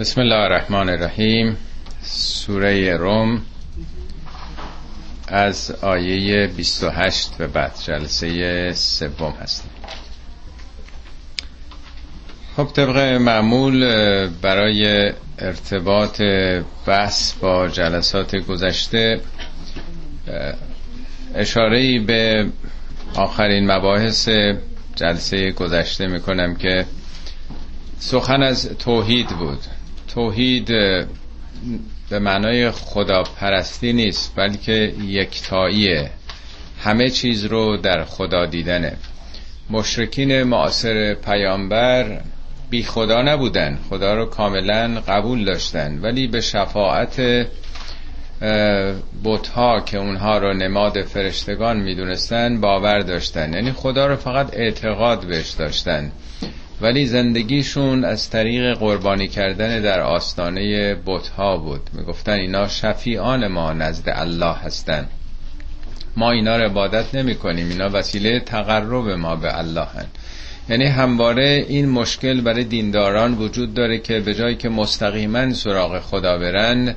بسم الله الرحمن الرحیم. سوره روم از آیه 28 به بعد. جلسه سوم هستیم. خب طبق معمول برای ارتباط بحث با جلسات گذشته اشاره به آخرین مباحث جلسه گذشته می‌کنم که سخن از توحید بود. توحید به معنای خداپرستی نیست بلکه یکتاییه. همه چیز رو در خدا دیدنه. مشرکین معاصر پیامبر بی خدا نبودن. خدا رو کاملا قبول داشتن. ولی به شفاعت بتها که اونها رو نماد فرشتگان می‌دونستن باور داشتن. یعنی خدا رو فقط اعتقاد بهش داشتن. ولی زندگیشون از طریق قربانی کردن در آستانه بتها بود. می‌گفتن اینا شفیعان ما نزد الله هستن. ما اینا رو عبادت نمی کنیم اینا وسیله تقرب ما به الله هن. یعنی همواره این مشکل برای دینداران وجود داره که به جایی که مستقیما سراغ خدا برن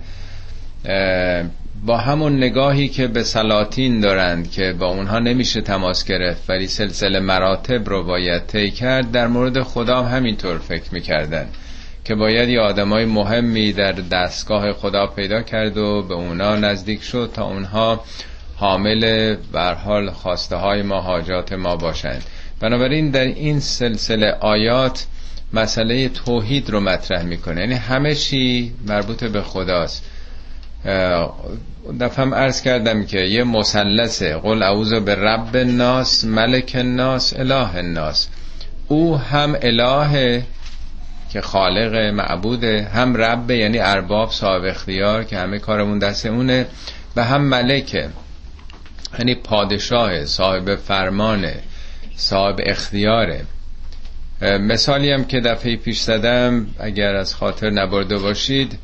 با همون نگاهی که به سلاطین دارند که با اونها نمیشه تماس گرفت ولی سلسله مراتب رو باید طی کرد در مورد خدا هم همینطور فکر می‌کردن که باید یه آدمای مهمی در دستگاه خدا پیدا کرد و به اونا نزدیک شد تا اونها حامل بر حال خواسته های ما حاجات ما باشند. بنابراین در این سلسله آیات مسئله توحید رو مطرح می‌کنه. یعنی همه چی مربوط به خداست. دفعه عرض کردم که یه مثلثه. قل اعوذ به رب الناس ملک الناس اله الناس. او هم اله که خالق معبوده هم رب یعنی ارباب صاحب اختیار که همه کارمون دست اونه و هم ملکه یعنی پادشاه صاحب فرمانه صاحب اختیاره مثالی هم که دفعه پیش زدم اگر از خاطر نبرده باشید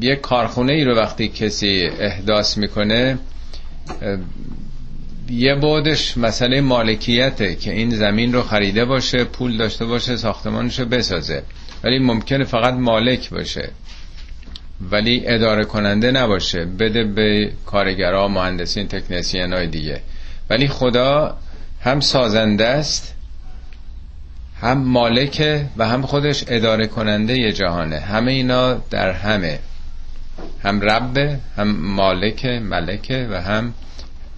یه کارخونه ای رو وقتی کسی احداث می‌کنه یه بودش مسئله مالکیته که این زمین رو خریده باشه پول داشته باشه ساختمانش رو بسازه. ولی ممکنه فقط مالک باشه. ولی اداره کننده نباشه. بده به کارگرها مهندسین تکنسین های دیگه. ولی خدا هم سازنده است. هم مالکه و هم خودش اداره کننده جهانه. همه اینا در همه. هم رب هم مالک ملکه و هم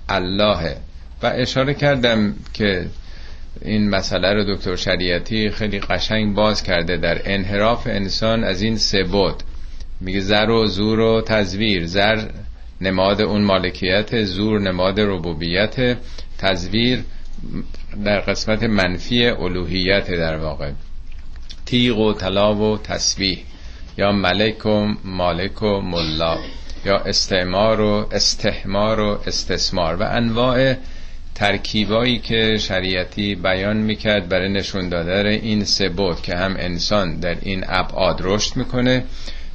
الله. و اشاره کردم که این مسئله رو دکتر شریعتی خیلی قشنگ باز کرده در انحراف انسان از این سه بود. میگه زر و زور و تزویر. زر نماد اون مالکیت زور نماد ربوبیت تزویر در قسمت منفی الوهیت در واقع. تیغ و طلا و تسبیح یا ملک و مالک و ملا یا استعمار و استحمار و استثمار و انواع ترکیبایی که شریعتی بیان می‌کرد برای نشون دادن این سه بود که هم انسان در این ابعاد رشد می‌کنه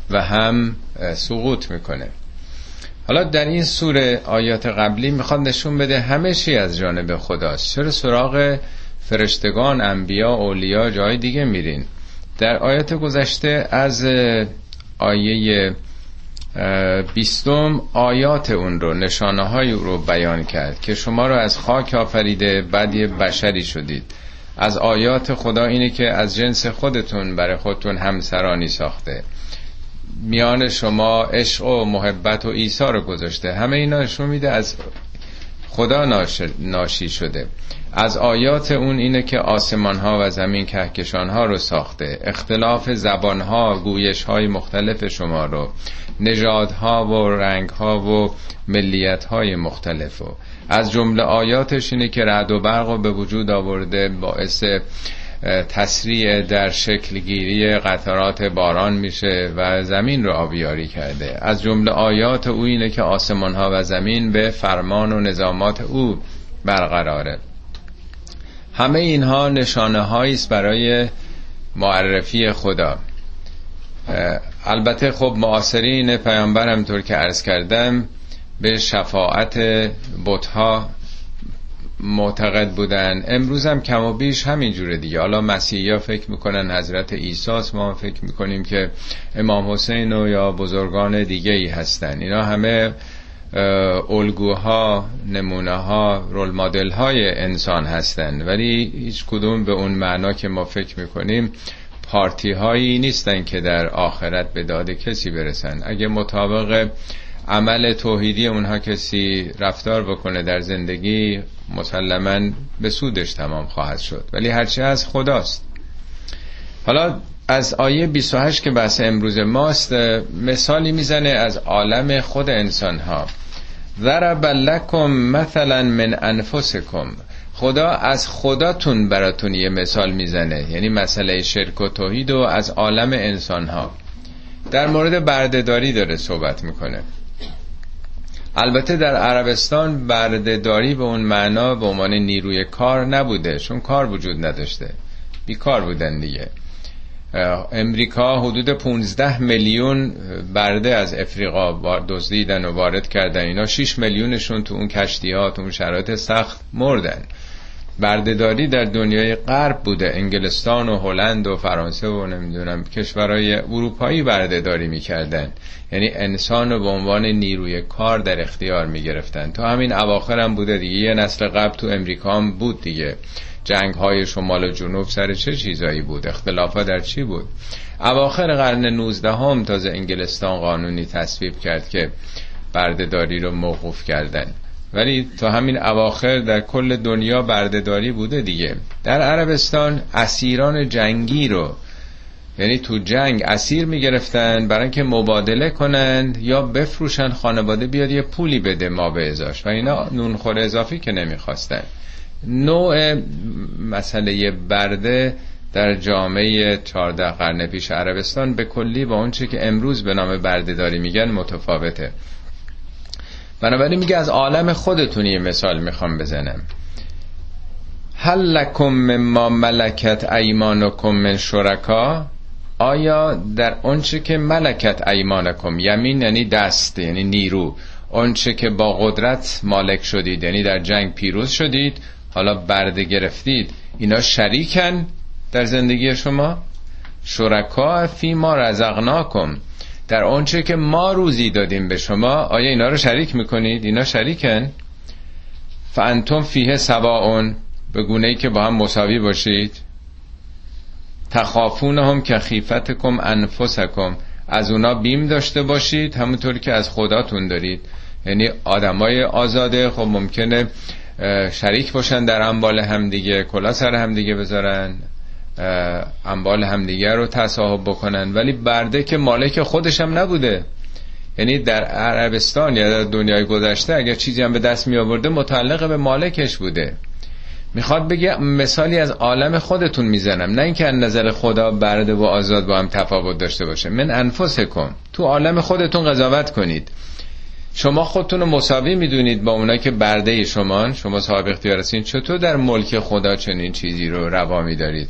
و هم سقوط می‌کنه. حالا در این سوره آیات قبلی می‌خواد نشون بده همه چی از جانب خداست. چرا سراغ فرشتگان انبیا اولیا جای دیگه میرین؟ در آیات گذشته از آیه بیستم آیات اون رو نشانه های رو بیان کرد که شما رو از خاک آفریده بعد یه بشری شدید. از آیات خدا اینه که از جنس خودتون برای خودتون همسرانی ساخته. میان شما عشق و محبت و ایثار رو گذاشته. همه اینا نشون میده از خدا ناشی شده. از آیات اون اینه که آسمان ها و زمین کهکشان ها رو ساخته. اختلاف زبان ها گویش های مختلف شما رو. نژادها و رنگ ها و ملیت های مختلف و از جمله آیاتش اینه که رعد و برق رو به وجود آورده باعث تسریع در شکلگیری قطرات باران میشه و زمین رو آبیاری کرده. از جمله آیات او اینه که آسمان ها و زمین به فرمان و نظامات او برقراره. همه اینها نشانه است برای معرفی خدا. البته خب معاصرین پیامبر همطور که عرض کردم به شفاعت بتها معتقد بودن. امروز هم کم و بیش همین جوره دیگه. حالا مسیحی ها فکر می‌کنن حضرت ایساس ما فکر می‌کنیم که امام حسین و یا بزرگان دیگه ای هستن. اینا همه الگوها نمونه ها رول مدل های انسان هستن ولی هیچ کدوم به اون معنا که ما فکر می‌کنیم پارتی هایی نیستن که در آخرت به داد کسی برسن. اگه مطابق عمل توحیدی اونها کسی رفتار بکنه در زندگی مسلما به سودش تمام خواهد شد. ولی هرچی از خداست. حالا از آیه 28 که بحث امروز ماست مثالی می‌زنه از عالم خود انسان ها ضرب لکم مثلا من انفسکم. خدا از خداتون براتون یه مثال می‌زنه. یعنی مسئله شرک و توحید و از عالم انسان ها در مورد بردهداری داره صحبت می‌کنه. البته در عربستان بردهداری به اون معنا به عنوان نیروی کار نبوده چون کار وجود نداشته. بیکار بودن دیگه. امریکا حدود 15 میلیون برده از افریقا دزدیدن و وارد کردن. اینا 6 میلیونشون تو اون کشتی ها تو اون شرایط سخت مردن. بردهداری در دنیای غرب بوده. انگلستان و هلند و فرانسه و نمی‌دونم کشورهای اروپایی بردهداری می‌کردن. یعنی انسان رو به عنوان نیروی کار در اختیار می‌گرفتن. تا همین اواخر هم بوده دیگه. یه نسل قبل تو امریکا هم بود دیگه. جنگ های شمال و جنوب سر چه چیزایی بود؟ اختلافا در چی بود؟ اواخر قرن 19 هم تازه انگلستان قانونی تصویب کرد که بردهداری رو موقوف کردن. ولی تا همین اواخر در کل دنیا بردهداری بوده دیگه. در عربستان اسیران جنگی رو یعنی تو جنگ اسیر می‌گرفتن برای اینکه مبادله کنند یا بفروشن خانواده بیاد یه پولی بده ما به ازاش و اینا نونخور اضافی که نمی‌خواستن. نوع مسئله برده در جامعه 14 قرن پیش عربستان به کلی با اون که امروز به نام بردهداری میگن متفاوته. بنابراین میگه از عالم خودتون یه مثال می‌خوام بزنم. هل لکم مما ملکت ایمانکم من شرکا؟ آیا در اونچه که ملکت ایمانکم یمین یعنی دست یعنی نیرو. اونچه که با قدرت مالک شدید یعنی در جنگ پیروز شدید حالا برده گرفتید اینا شریکن در زندگی شما؟ شرکا فی ما رزقناکم. در آنچه که ما روزی دادیم به شما آیا اینا رو شریک می‌کنید؟ اینا شریکن؟ فانتم فیه سواون به گونه ای که با هم مساوی باشید. تخافون هم که خیفتکم انفسکم. از اونا بیم داشته باشید همونطور که از خداتون دارید. یعنی آدمای آزاده خب ممکنه شریک باشن در انبال همدیگه کلا سر همدیگه بذارن. انبال همدیگه رو تصاحب بکنن. ولی برده که مالک خودش هم نبوده. یعنی در عربستان یا در دنیای گذشته اگر چیزی هم به دست می آورده متعلق به مالکش بوده. می‌خواد بگه مثالی از عالم خودتون می‌زنم. نه اینکه از نظر خدا برده و آزاد با هم تفاوت داشته باشه. من انفسکم. تو عالم خودتون قضاوت کنید. شما خودتون رو مساوی می‌دونید با اونایی که برده شما. شما صاحب اختیار هستین. چطور در ملک خدا چنین چیزی رو روا میدارید؟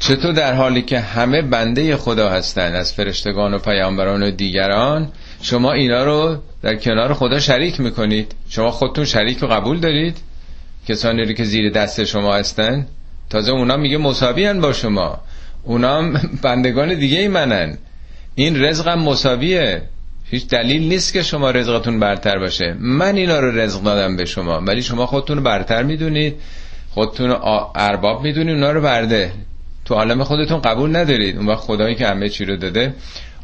چطور در حالی که همه بنده خدا هستند از فرشتگان و پیامبران و دیگران شما اینا رو در کنار خدا شریک می‌کنید؟ شما خودتون شریک رو قبول دارید؟ کسانی رو که زیر دست شما هستن؟ تازه اونا میگه مساوی با شما. اونا بندگان دیگه ای منن. این رزقم مساویه. هیچ دلیل نیست که شما رزقتون برتر باشه. من اینا رو رزق دادم به شما ولی شما خودتون رو برتر می‌دونید. خودتون ارباب می‌دونید اونا رو برده. تو عالم خودتون قبول ندارید. اون وقت خدایی که همه چی رو داده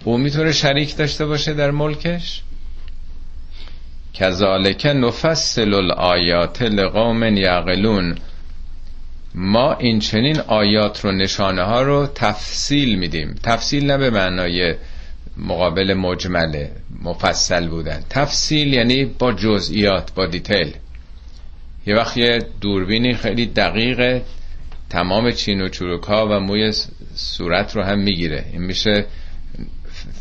او می‌تونه شریک داشته باشه در ملکش؟ کذالک نفصل الآیات لقوم یعقلون. ما این چنین آیات رو نشانه ها رو تفصیل میدیم. تفصیل نه به معنای مقابل مجمله مفصل بودن. تفصیل یعنی با جزئیات با دیتیل. یه وقت یه دوربینی خیلی دقیقه تمام چین و چروک ها و موی صورت رو هم می‌گیره. این میشه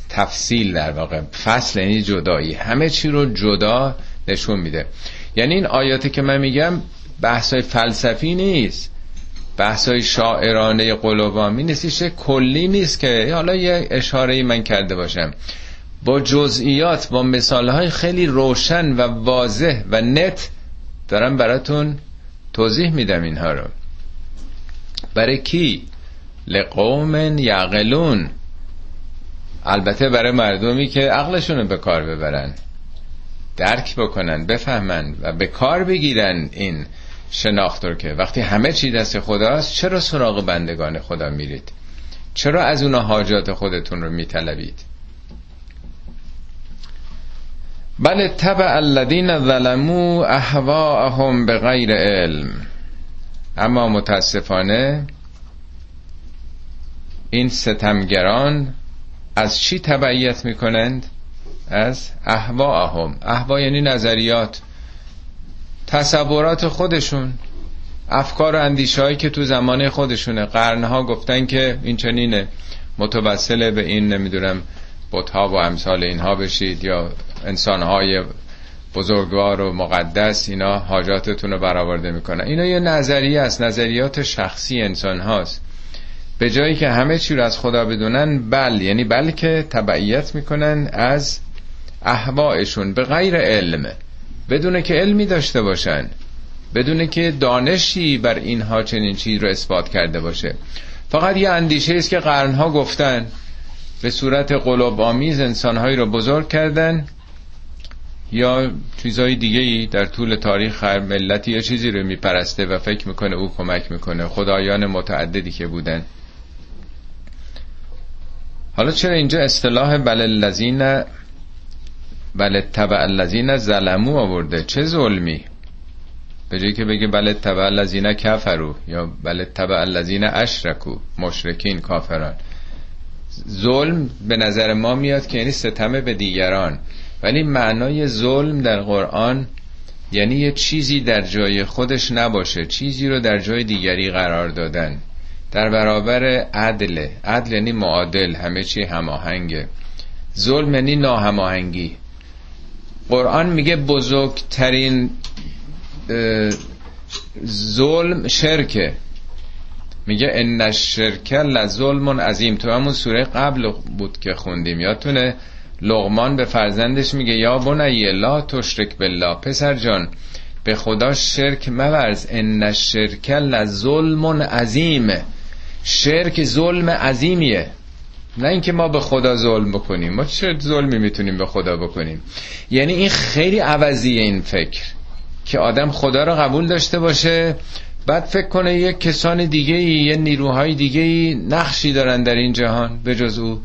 تفصیل در واقع. فصل یعنی جدایی. همه چی رو جدا نشون میده. یعنی این آیاتی که من میگم بحثای فلسفی نیست. بحثای شاعرانه قلوبامی نیست. کلی نیست که. حالا یه اشاره من کرده باشم. با جزئیات با مثالهای خیلی روشن و واضح و نت دارم براتون توضیح میدم اینها رو. برای کی؟ لقوم یعقلون. البته برای مردمی که عقلشون رو به کار ببرن درک بکنن بفهمن و به کار بگیرن این شناخت رو که وقتی همه چی دست خداست چرا سراغ بندگان خدا میرید؟ چرا از اونا حاجات خودتون رو میطلبید؟ بل تبع الذین ظلموا اهواءهم به غیر علم. اما متاسفانه این ستمگران از چی تبعیت می‌کنند؟ از اهواءهم اهوا یعنی نظریات. تصورات خودشون افکار و اندیشه هایی که تو زمان خودشونه. قرنها گفتن که این چنینه. متوسل به این نمی‌دونم بتها و امثال اینها بشید یا انسانهای بزرگوار و مقدس اینا حاجاتتون رو برآورده می‌کنن. اینا یه نظریه است. نظریات شخصی انسان هاست. به جایی که همه چی رو از خدا بدونن بل یعنی بلکه تبعیت می‌کنن از احوائشون به غیر علم. بدونه که علمی داشته باشن. بدونه که دانشی بر اینها چنین چیز رو اثبات کرده باشه. فقط یه اندیشه است که قرنها گفتن به صورت قلوب آمیز انسانهایی رو بزرگ کردن یا چیزهای دیگه ای در طول تاریخ هر ملتی یه چیزی رو میپرسته و فکر می‌کنه او کمک می‌کنه. خدایان متعددی که بودن. حالا چرا اینجا اصطلاح بل الذین بل تبع الذین ظلمو آورده؟ چه ظلمی؟ به جایی که بگه بل تبع الذین کفرو یا بل تبع الذین اشرکو مشرکین کافران. ظلم به نظر ما میاد که یعنی ستمه به دیگران. ولی معنای ظلم در قرآن یعنی یه چیزی در جای خودش نباشه چیزی رو در جای دیگری قرار دادن. در برابر عدل عدل یعنی معادل همه چی هماهنگه. ظلم یعنی ناهماهنگی. قرآن میگه بزرگترین ظلم شرکه. میگه ان الشرک لظلم عظیم. تو همون سوره قبل بود که خوندیم. یادتونه؟ لغمان به فرزندش میگه یا بنی لا تشرک بالله پسر جان به خدا شرک مورز ان الشرک لظلم عظیم. شرک ظلم عظیمیه. نه اینکه ما به خدا ظلم بکنیم ما چه ظلمی می‌تونیم به خدا بکنیم؟ یعنی این خیلی عوضیه این فکر که آدم خدا رو قبول داشته باشه بعد فکر کنه یک کسان دیگه ای یه نیروهای دیگه ای نقشی دارن در این جهان به جز او.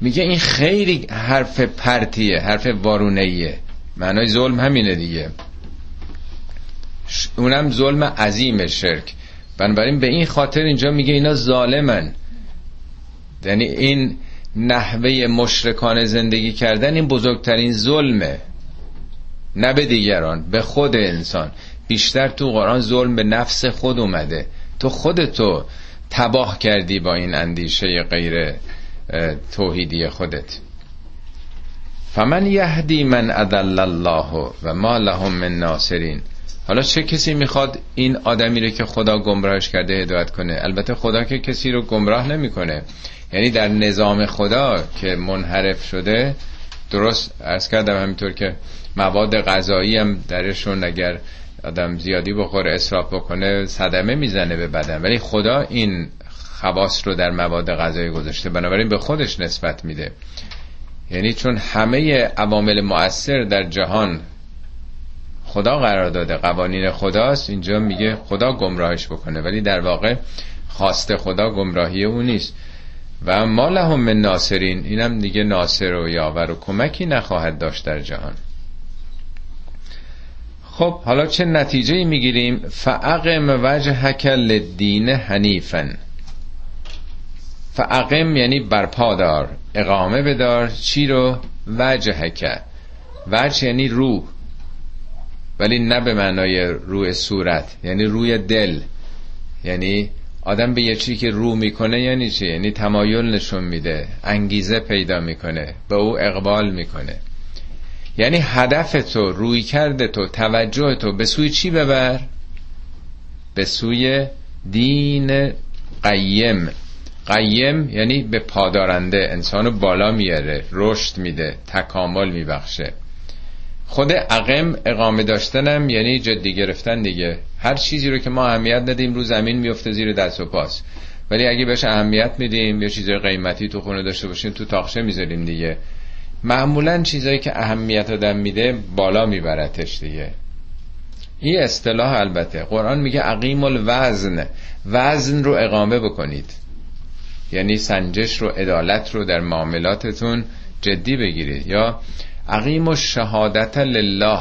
میگه این خیلی حرف پرتیه حرف وارونه معنای ظلم همینه دیگه. اونم ظلم عظیم شرک. بنابراین به این خاطر اینجا میگه اینا ظالمن. یعنی این نحوه مشرکان زندگی کردن این بزرگترین ظلمه. نه به دیگران به خود انسان. بیشتر تو قرآن ظلم به نفس خود اومده. تو خودتو تباه کردی با این اندیشه غیر توحیدی خودت. فمن یهدی من ادل الله و ما لهم من ناصرین. حالا چه کسی می‌خواد این آدمی رو که خدا گمراهش کرده هدایت کنه؟ البته خدا که کسی رو گمراه نمی‌کنه. یعنی در نظام خدا که منحرف شده درست ارز کردم همینطور که مواد غذایی هم درشون اگر آدم زیادی بخوره اصراف بکنه صدمه می‌زنه به بدن. ولی خدا این خواص رو در مواد غذایی گذاشته. بنابراین به خودش نسبت میده. یعنی چون همه عوامل مؤثر در جهان خدا قرار داده قوانین خداست اینجا میگه خدا گمراهش بکنه. ولی در واقع خواست خدا گمراهی او نیست. و ما لهم من ناصرین اینم دیگه ناصر و یاور و کمکی نخواهد داشت در جهان. خب حالا چه نتیجه می‌گیریم؟ فعقم وجه هکل دین حنیفن فعقم یعنی برپا دار اقامه بدار چی رو؟ وجه هکل وجه یعنی روح ولی نه به معنای روی صورت یعنی روی دل. یعنی آدم به یه چی که رو می‌کنه یعنی چی؟ یعنی تمایل نشون میده انگیزه پیدا می‌کنه به او اقبال می‌کنه. یعنی هدف تو روی کرده تو توجه تو به سوی چی ببر؟ به سوی دین قیم. قیم یعنی به پادارنده انسانو بالا میاره رشد میده تکامل میبخشه. خود عقم اقامه داشتنم یعنی جدی گرفتن دیگه. هر چیزی رو که ما اهمیت ندیم رو زمین میفته زیر دست و پاس. ولی اگه بهش اهمیت میدیم یه چیزای قیمتی تو خونه داشته باشیم تو تاخشه می‌ذاریم دیگه. معمولا چیزایی که اهمیت آدم میده بالا میبرتش دیگه. این اصطلاح البته. قرآن میگه عقیم الوزن وزن رو اقامه بکنید. یعنی سنجش رو عدالت رو در معاملاتتون جدی بگیرید. یا عقیم و شهادت لله.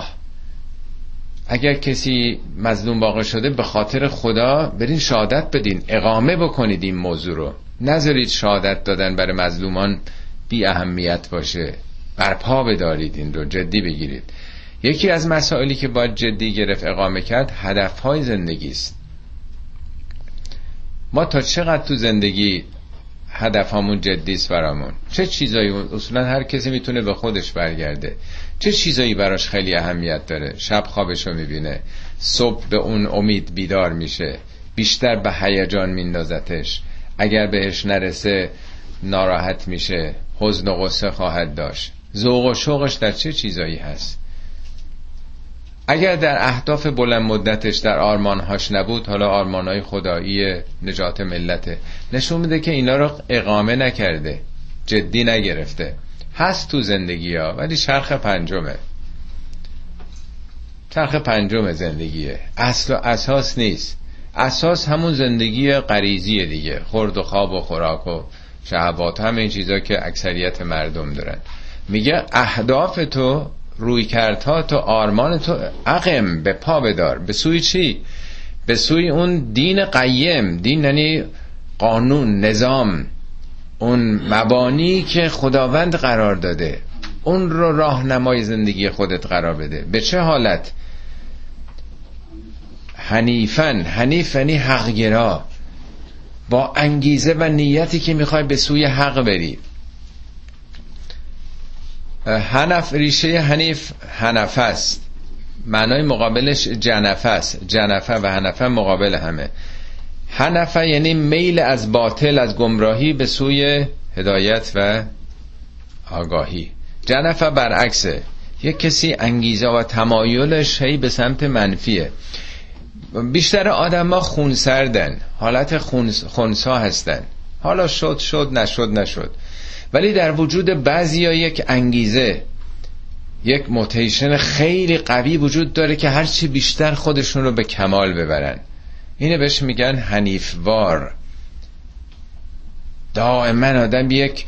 اگر کسی مظلوم واقع شده به خاطر خدا برین شهادت بدین. اقامه بکنید این موضوع رو. نذارید شهادت دادن برای مظلومان بی اهمیت باشه. برپا بدارید این رو جدی بگیرید. یکی از مسائلی که باید جدی گرفت اقامه کرد هدفهای زندگی است. ما تا چقدر تو زندگی هدف همون جدی است برامون. چه چیزایی اصولا هر کسی می‌تونه به خودش برگرده. چه چیزایی براش خیلی اهمیت داره؟ شب خوابش رو می‌بینه. صبح به اون امید بیدار میشه. بیشتر به هیجان میندازتش. اگر بهش نرسه ناراحت میشه. حزن و غصه خواهد داشت. ذوق و شوقش در چه چیزایی هست؟ اگر در اهداف بلند مدتش در آرمانهاش نبود حالا آرمانهای خدایی نجات ملته. نشون میده که اینا رو اقامه نکرده جدی نگرفته. هست تو زندگی ها ولی شرخ پنجمه. چرخ پنجم زندگیه. اصل و اساس نیست. اساس همون زندگی غریزیه دیگه. خورد و خواب و خوراک و شهوات همه این چیزا که اکثریت مردم دارن. میگه اهداف تو روی کردها تو آرمان تو عقم به پا بدار. به سوی چی؟ به سوی اون دین قیم. دین یعنی قانون نظام. اون مبانی که خداوند قرار داده. اون رو راهنمای زندگی خودت قرار بده. به چه حالت؟ حنیفن حنیف یعنی حقگرا. با انگیزه و نیتی که می‌خوای به سوی حق بری. هنف ریشه حنیف هنفه است. معنای مقابلش جنفه است. جنفه و هنفه مقابل همه. هنفه یعنی میل از باطل از گمراهی به سوی هدایت و آگاهی. جنفه برعکسه. یک کسی انگیزه و تمایلش هی به سمت منفیه. بیشتر آدم ها خونسردن. حالت خونسا هستن. حالا شد شد نشد نشد. ولی در وجود بعضی ها یک انگیزه یک موتیشن خیلی قوی وجود داره که هرچی بیشتر خودشون رو به کمال ببرن. اینه بهش میگن حنیفوار. دائما آدم یک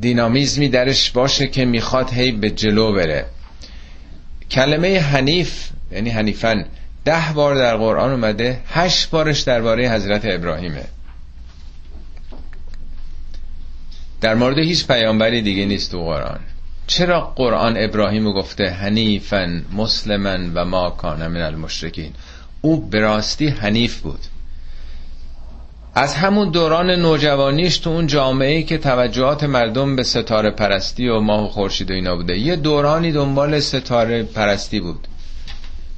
دینامیزمی درش باشه که می‌خواد هی به جلو بره. کلمه حنیف یعنی حنیفن ده بار در قرآن اومده هشت بارش درباره حضرت ابراهیمه. در مورد هیچ پیامبری دیگه نیست تو قرآن. چرا قرآن ابراهیم گفته حنیفن مسلمن و ما کان من المشرکین؟ او براستی حنیف بود. از همون دوران نوجوانیش تو اون جامعه که توجهات مردم به ستاره پرستی و ماه و خورشید و اینا بوده یه دورانی دنبال ستاره پرستی بود.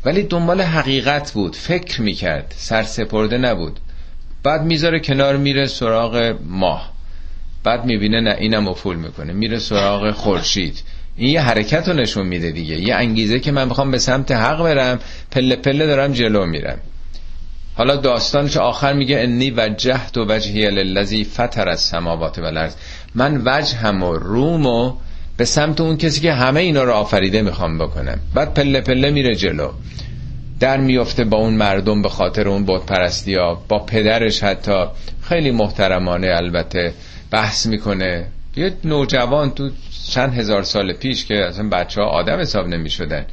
ولی دنبال حقیقت بود فکر می‌کرد سرسپرده نبود. بعد می‌ذاره کنار میره سراغ ماه. بعد می‌بینه نه اینم افول می‌کنه. میره سراغ خورشید. این یه حرکت رو نشون میده دیگه. یه انگیزه که من می‌خوام به سمت حق برم پله پله دارم جلو میرم. حالا داستانش آخر میگه انی وجهت و وجهی للذی فطر از سماوات و الارض من وجهم و روم و به سمت اون کسی که همه اینا رو آفریده می‌خوام بکنم. بعد پله پله میره جلو. در میفته با اون مردم به خاطر اون بود پرستی ها با پدرش حتی. خیلی محترمانه البته. بحث می‌کنه. یه نوجوان تو چند هزار سال پیش که اصلا بچه ها آدم حساب نمی شدن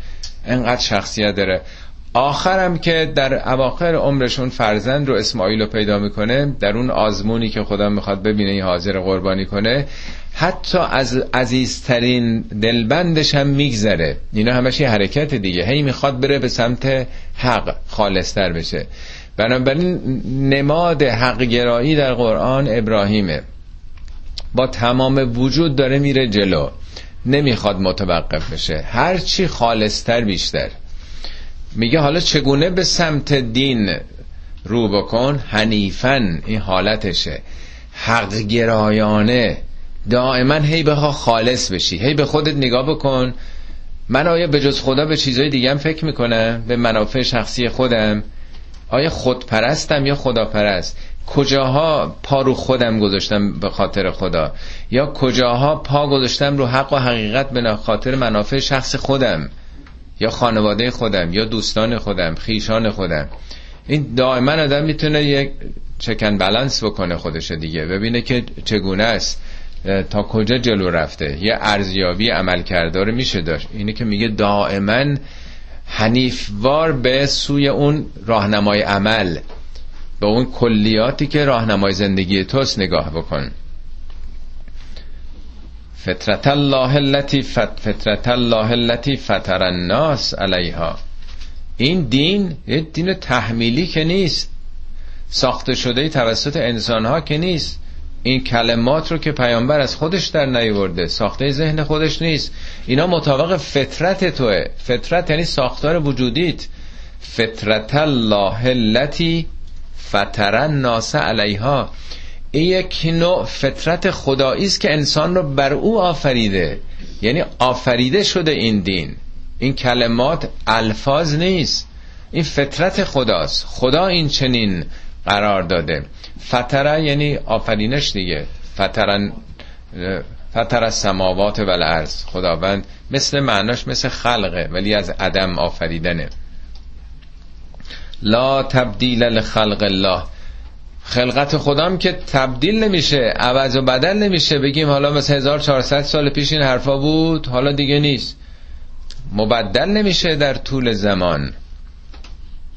انقدر شخصیت داره. آخرم که در اواخر عمرشون فرزند رو اسماعیل رو پیدا می‌کنه در اون آزمونی که خدا می‌خواد ببینه این حاضر قربانی کنه حتی از عزیزترین دلبندش هم میگذره. اینا همش یه حرکت دیگه. هی می‌خواد بره به سمت حق خالصتر بشه. بنابراین نماد حق گرایی در قرآن ابراهیمه. با تمام وجود داره میره جلو. نمی‌خواد متوقف بشه. هرچی خالصتر بیشتر. میگه حالا چگونه به سمت دین رو بکن؟ حنیفن این حالتشه. حق گرایانه دائما هی بخوا خالص بشی. هی به خودت نگاه بکن. من آیا به جز خدا به چیزهای دیگه فکر می‌کنم؟ به منافع شخصی خودم. آیا خودپرستم یا خداپرست؟ کجاها پا رو خودم گذاشتم به خاطر خدا؟ یا کجاها پا گذاشتم رو حق و حقیقت به خاطر منافع شخص خودم؟ یا خانواده خودم؟ یا دوستان خودم؟ خیشان خودم؟ این دائما آدم می‌تونه یک چکن بلنس بکنه خودش دیگه. ببینه که چگونه است. تا کجا جلو رفته؟ یه ارزیابی عمل کرده میشه داشت. اینه که میگه دائما حنیفوار به سوی اون راهنمای عمل. به اون کلیاتی که راهنمای زندگی توست نگاه بکن. فطرت الله التي فطرت الله التي فطر الناس علیها. این دین یه دین تحمیلی که نیست. ساخته شده توسط انسان ها که نیست. این کلمات رو که پیامبر از خودش در نیورده ساخته ذهن خودش نیست. اینا مطابق فطرت توه. فطرت یعنی ساختار وجودیت. فطرت الله التي فطر الناس علیها. این یک نوع فطرت خدایی است که انسان رو بر او آفریده. یعنی آفریده شده این دین. این کلمات الفاظ نیست. این فطرت خداست. خدا این چنین قرار داده. فتره یعنی آفرینش دیگه. فترن فتر از سماوات و الارض. خداوند مثل معناش مثل خلقه ولی از عدم آفریدنه. لا تبدیل لخلق الله. خلقت خدام که تبدیل نمیشه عوض و بدل نمیشه. بگیم حالا مثل 1400 سال پیش این حرفا بود حالا دیگه نیست. مبدل نمیشه در طول زمان.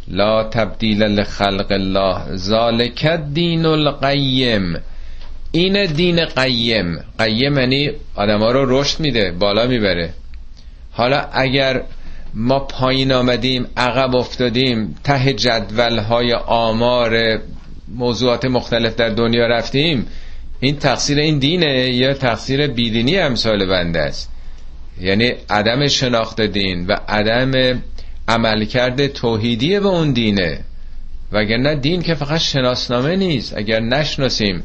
لا تبدیل لخلق الله. ذالک دین القیم. این دین قیم. قیم یعنی آدم ها رو رشد میده بالا می‌بره. حالا اگر ما پایین آمدیم عقب افتادیم ته جدول های آمار موضوعات مختلف در دنیا رفتیم. این تقصیر این دینه یا تقصیر بیدینی امثال بنده است؟ یعنی عدم شناخت دین و عدم عملکرد توحیدی به اون دینه. وگرنه دین که فقط شناسنامه نیست. اگر نشناسیم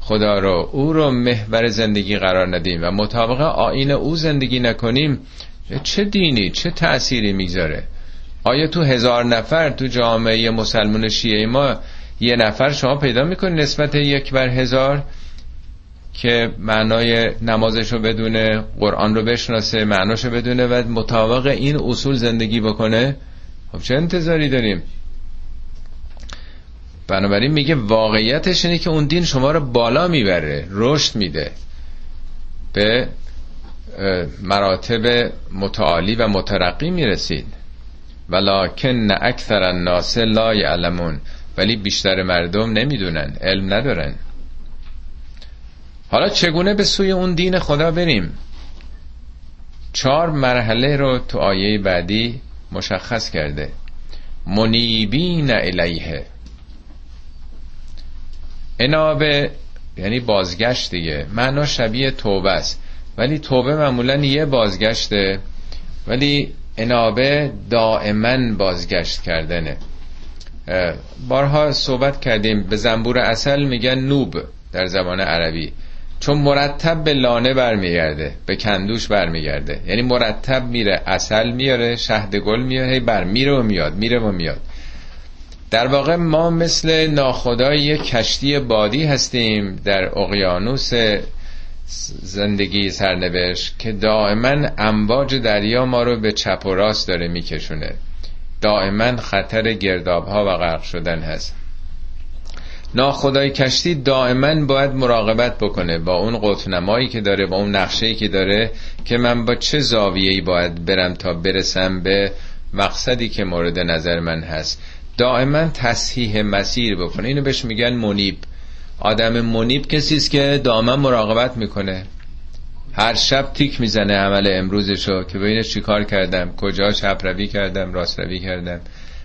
خدا رو او رو محور زندگی قرار ندیم و مطابق آین او زندگی نکنیم چه دینی چه تأثیری می‌گذاره؟ آیا تو هزار نفر تو جامعه مسلمان شیعه ما یه نفر شما پیدا می‌کنی نسبت یک بر هزار که معنای نمازش رو بدونه قرآن رو بشناسه معناش رو بدونه و مطابق این اصول زندگی بکنه؟ خب چه انتظاری داریم؟ بنابراین میگه واقعیتش اینه که اون دین شما رو بالا می‌بره رشد میده. به مراتب متعالی و مترقی می‌رسید. ولکن اکثر الناس لا یعلمون ولی بیشتر مردم نمی‌دونن علم ندارن. حالا چگونه به سوی اون دین خدا بریم؟ چهار مرحله رو تو آیه بعدی مشخص کرده. منیبین الیه. انابه یعنی بازگشت دیگه. معنا شبیه توبه است. ولی توبه معمولا یه بازگشته ولی انابه دائما بازگشت کردنه. بارها صحبت کردیم به زنبور اصل میگن نوب در زبان عربی. چون مرتب به لانه برمیگرده به کندوش برمیگرده. یعنی مرتب میره اصل میاره شهد گل میاره بر میره و میاد میره و میاد. در واقع ما مثل ناخدای کشتی بادی هستیم در اقیانوس زندگی سرنوشت که دائما امواج دریا ما رو به چپ و راست داره میکشونه. دائما خطر گرداب ها و غرق شدن هست. ناخدای کشتی دائما باید مراقبت بکنه با اون قطنمایی که داره با اون نقشه که داره که من با چه زاویه‌ای باید برم تا برسم به مقصدی که مورد نظر من هست. دائما تصحیح مسیر بکنه. اینو بهش میگن منیب. آدم منیب کسی است که دائما مراقبت می‌کنه. هر شب تیک می‌زنه عمل امروزشو که ببینه چیکار کردم کجا چپ روی کردم راست روی کردم.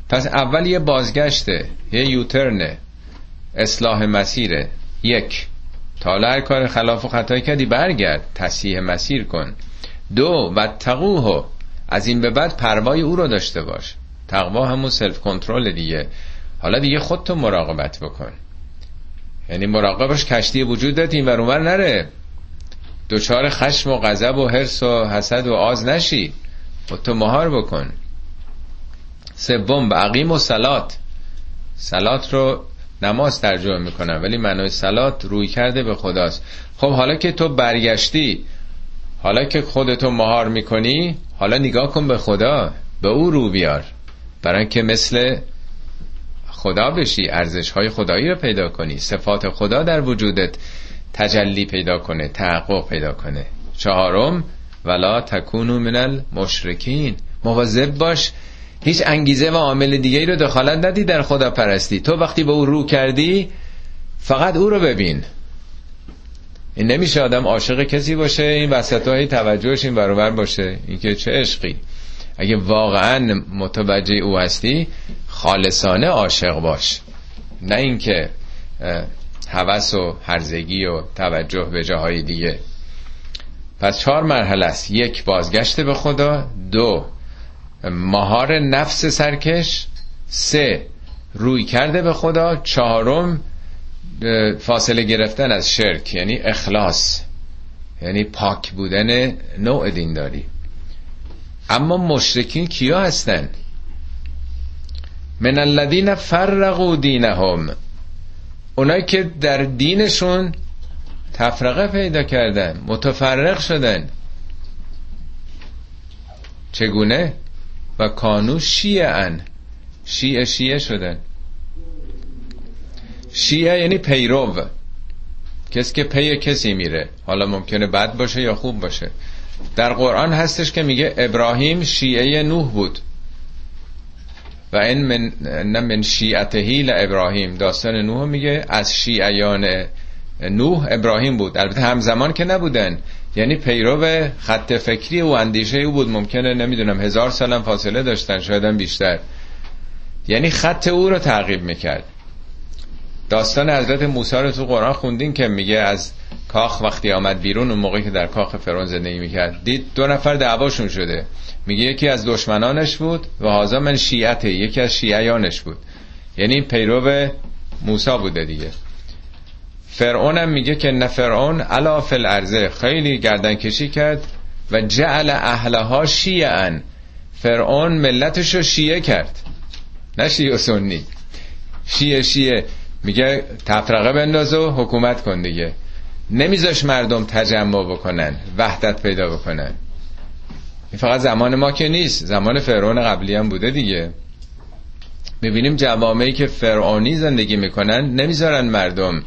پس اول یه بازگشته یه یوترنه. اصلاح مسیره. یک تا هر کار خلاف و خطایی کردی برگرد. تصحیح مسیر کن. دو و تقوه از این به بعد پروای او رو داشته باش. تقوا همون سلف کنترل دیگه. حالا دیگه خودتو مراقبت بکن. یعنی مراقبش کشتی وجود داد این ور نره. دچار خشم و غضب و حرس و حسد و آز نشی. خب تو مهار بکن. سوم عقیم و سلات. سلات رو نماز ترجمه می‌کنم ولی معنای سلات روی کرده به خداست. خب حالا که تو برگشتی حالا که خودتو مهار می‌کنی حالا نگاه کن به خدا به او رو بیار. برای که مثل خدا بشی ارزش های خدایی رو پیدا کنی. صفات خدا در وجودت تجلی پیدا کنه تحقق پیدا کنه. چهارم ولا تکونو من المشرکین. مواظب باش هیچ انگیزه و عامل دیگه ای رو دخالت ندی در خدا پرستی تو وقتی به او رو کردی فقط او رو ببین. این نمیشه آدم عاشق کسی باشه این وسط های توجهش این برابر باشه. اینکه چه عشقی. اگه واقعا متوجه او هستی خالصانه عاشق باش. نه اینکه هوس و هرزگی و توجه به جاهای دیگه. پس چهار مرحله است. یک بازگشت به خدا. دو مهار نفس سرکش. سه روی کرده به خدا. چهارم فاصله گرفتن از شرک یعنی اخلاص یعنی پاک بودن نوع دینداری. اما مشرکین کیا هستن؟ من الذین فرقوا دینهم. اونایی که در دینشون تفرقه پیدا کردن متفرق شدن. چگونه؟ و کانو شیعه ان شیعه شیعه شدن. شیعه یعنی پیرو. کسی که پی کسی میره. حالا ممکنه بد باشه یا خوب باشه. در قرآن هستش که میگه ابراهیم شیعه نوح بود. و این من, نه من شیعتهی ابراهیم. داستان نوح میگه از شیعیان نوح ابراهیم بود. البته همزمان که نبودن. یعنی پیرو خط فکری و اندیشه او بود. ممکنه نمی‌دونم هزار سالم فاصله داشتن. شاید بیشتر. یعنی خط او رو تعقیب می‌کرد. داستان حضرت موسی رو تو قرآن خوندین که میگه از کاخ وقتی آمد بیرون اون موقعی که در کاخ فرعون زندگی می‌کرد دید دو نفر دعواشون شده. میگه یکی از دشمنانش بود و هازا من شیعته یکی از شیعیانش بود. یعنی پیرو موسی بوده دیگه. فرعون هم میگه که نه فرعون علا فی الارض. خیلی گردن کشی کرد و جعل اهلها شیعن فرعون ملتش رو شیعه کرد. نه شیعه سنی. شیعه شیعه. میگه تفرقه بنداز و حکومت کن دیگه. نمیذاش مردم تجمع بکنن وحدت پیدا بکنن. این فقط زمان ما که نیست زمان فرعون قبلی هم بوده دیگه. می‌بینیم جوامعی که فرعونی زندگی می‌کنن نمی‌ذارن مردم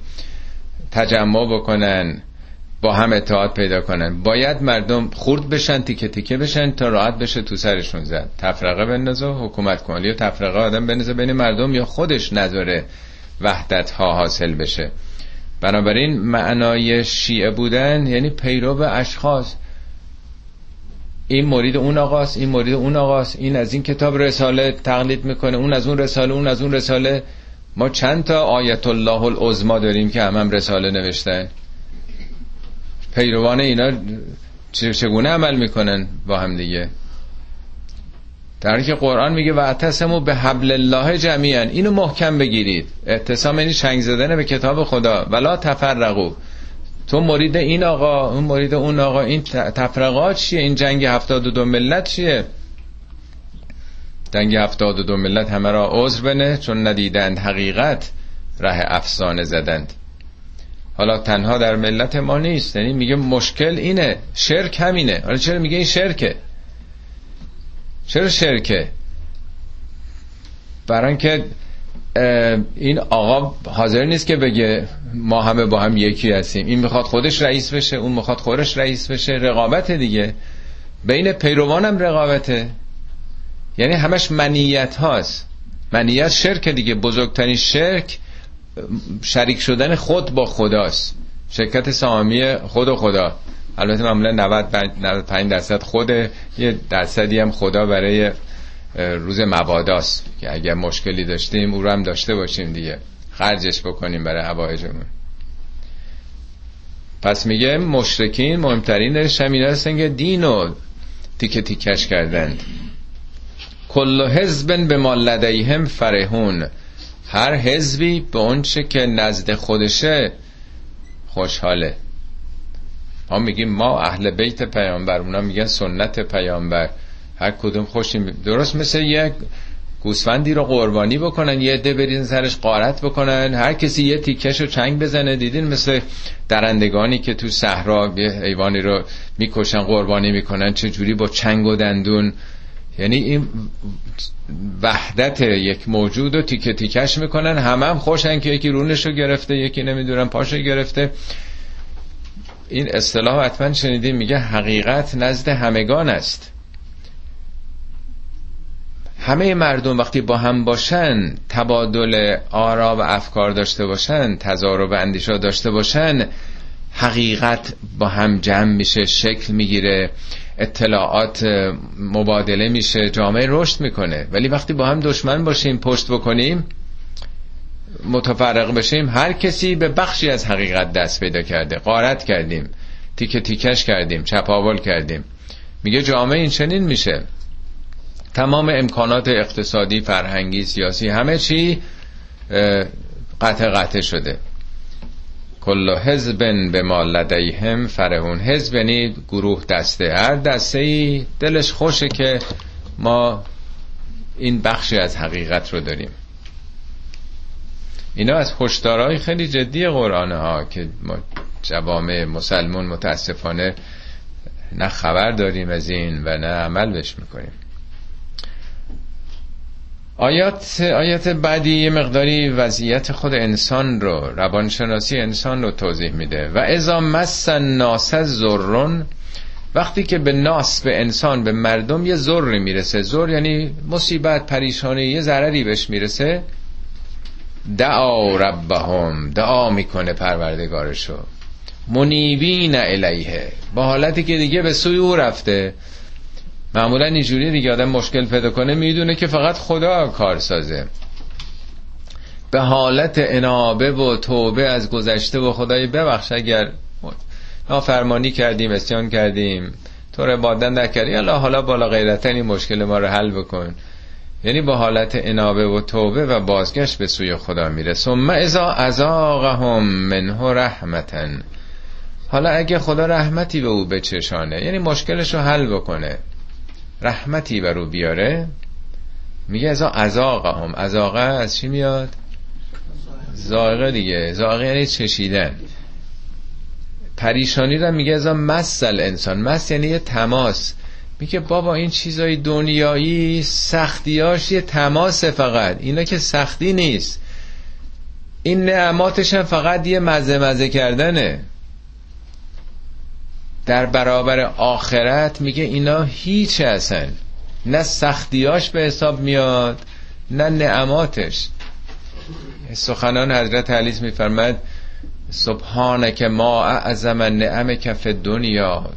تجمع بکنن با هم اتحاد پیدا کنن. باید مردم خورد بشن تیکه تیکه بشن تا راحت بشه تو سرشون زد. تفرقه بندازه حکومت کن. یا تفرقه آدم بندازه بین مردم یا خودش نداره وحدت ها حاصل بشه. بنابراین معنای شیعه بودن یعنی پیرو اشخاص. این مورید اون آقاست این مورید اون آقاست این از این کتاب رساله تقلید می‌کنه اون از اون رساله اون از اون رساله. ما چند تا آیت الله العظما داریم که هم, هم رساله نوشتن؟ پیروان اینا چگونه عمل می‌کنن با هم دیگه؟ در که قرآن میگه و به حبل الله جمیعا. اینو محکم بگیرید. اعتصام یعنی چنگ زدن به کتاب خدا. ولا تفرقو تو مرید این آقا اون مرید اون آقا. این تفرقات چیه؟ این جنگ هفتاد و دو ملت چیه؟ جنگ هفتاد و دو ملت همه را عذر بنه چون ندیدند حقیقت ره افسانه زدند. حالا تنها در ملت ما نیست. یعنی میگه مشکل اینه. شرک همینه. حالا چرا میگه این شرکه؟ چرا شرکه؟ برای که این آقا حاضر نیست که بگه ما همه با هم یکی هستیم. این می‌خواد خودش رئیس بشه اون می‌خواد خودش رئیس بشه. رقابت دیگه. بین پیروانم رقابته. یعنی همش منیت هاست. منیت شرک دیگه. بزرگترین شرک شریک شدن خود با خداست. شرکت سامی خود و خدا. البته معمولا 90 95 درصد خود یه درصدی هم خدا برای روز مباداست. که اگر مشکلی داشتیم او رو هم داشته باشیم دیگه. خرجش بکنیم برای هوایجمون پس میگه مشرکین مهمترینش همین هستن که دین رو تیکه تیکش کردند. کل حزب به ما لدیهم فرهون هر حزبی به اونچه که نزد خودشه خوشحاله. ما میگیم ما اهل بیت پیامبر اونا میگن سنت پیامبر. هر کدوم خوشیم. درست مثل یک گوسفندی رو قربانی بکنن یه عده برین سرش قارت بکنن هر کسی یه تیکش رو چنگ بزنه. دیدین مثل درندگانی که تو صحرا یه حیوانی رو می‌کشن قربانی می‌کنن چه جوری با چنگ و دندون. یعنی این وحدت یک موجود رو تیکه تیکش می‌کنن. همه هم خوشن که یکی رونش رو گرفته یکی نمی‌دونم پاشو گرفته. این اصطلاح حتما شنیدیم میگه حقیقت نزد همگان است. همه مردم وقتی با هم باشن تبادل آرا و افکار داشته باشن تضارب اندیشا داشته باشن حقیقت با هم جمع میشه شکل می‌گیره اطلاعات مبادله میشه جامعه رشد می‌کنه. ولی وقتی با هم دشمن باشیم پشت بکنیم متفرق بشیم هر کسی به بخشی از حقیقت دست پیدا کرده. قارت کردیم تیکه تیکش کردیم چپاول کردیم. میگه جامعه این چنین میشه. تمام امکانات اقتصادی فرهنگی سیاسی همه چی قطع قطع شده. کل حزبن به ما لدیهم فرهون حزب یعنی گروه دسته. هر دسته ای دلش خوشه که ما این بخشی از حقیقت رو داریم. اینا از هشدارهای خیلی جدی قرآن ها که ما جوامع مسلمون متاسفانه نه خبر داریم از این و نه عمل بش می‌کنیم. آیات آیات بعدی یه مقداری وضعیت خود انسان رو روانشناسی انسان رو توضیح میده. و ازا مس ناس زرون وقتی که به ناس به انسان به مردم یه ذری می‌رسه. زر یعنی مصیبت پریشانی یه ضرری بهش می‌رسه. دعا ربهم دعا می‌کنه پروردگارشو. منیبین الیه. با حالتی که دیگه به سوی او رفته. معمولا اینجوری دیگه آدم مشکل پیدا کنه می‌دونه که فقط خدا کار سازه. به حالت انابه و توبه از گذشته و خدای ببخش اگر نافرمانی کردیم اسیان کردیم. تو رو عبادت نکردی حالا بالا غیرتن مشکل ما رو حل بکن. یعنی با حالت انابه و توبه و بازگشت به سوی خدا میره. ثم ازا ازاقهم منه رحمتن. حالا اگه خدا رحمتی به او بچشانه یعنی مشکلش رو حل بکنه رحمتی بر او بیاره میگه ازا ازاقهم ازاقه از چی میاد؟ زاغه دیگه. زاغه یعنی چشیدن. پریشانی رو میگه ازا مسل انسان مس یعنی یه تماس. میگه بابا این چیزای دنیایی سختیاش یه تماس فقط. اینا که سختی نیست. این نعماتش هم فقط یه مزه مزه کردنه. در برابر آخرت میگه اینا هیچ هستن نه سختیاش به حساب میاد نه نعماتش. سخنان حضرت علی میفرمد سبحانه ما اعظم نعم کف دنیا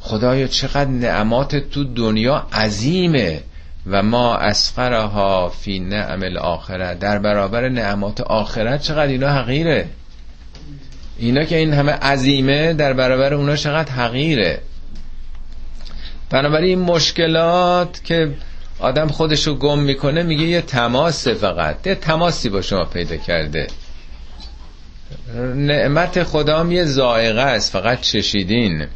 خدایا چقدر نعمات تو دنیا عظیمه و ما اسقرها فی نعم الاخره. در برابر نعمات آخرت چقدر اینا حقیره. اینا که این همه عظیمه در برابر اونا چقدر حقیره. بنابراین این مشکلات که آدم خودشو گم می‌کنه میگه یه تماس فقط. یه تماسی با شما پیدا کرده. نعمت خدام یه زائقه است فقط چشیدین.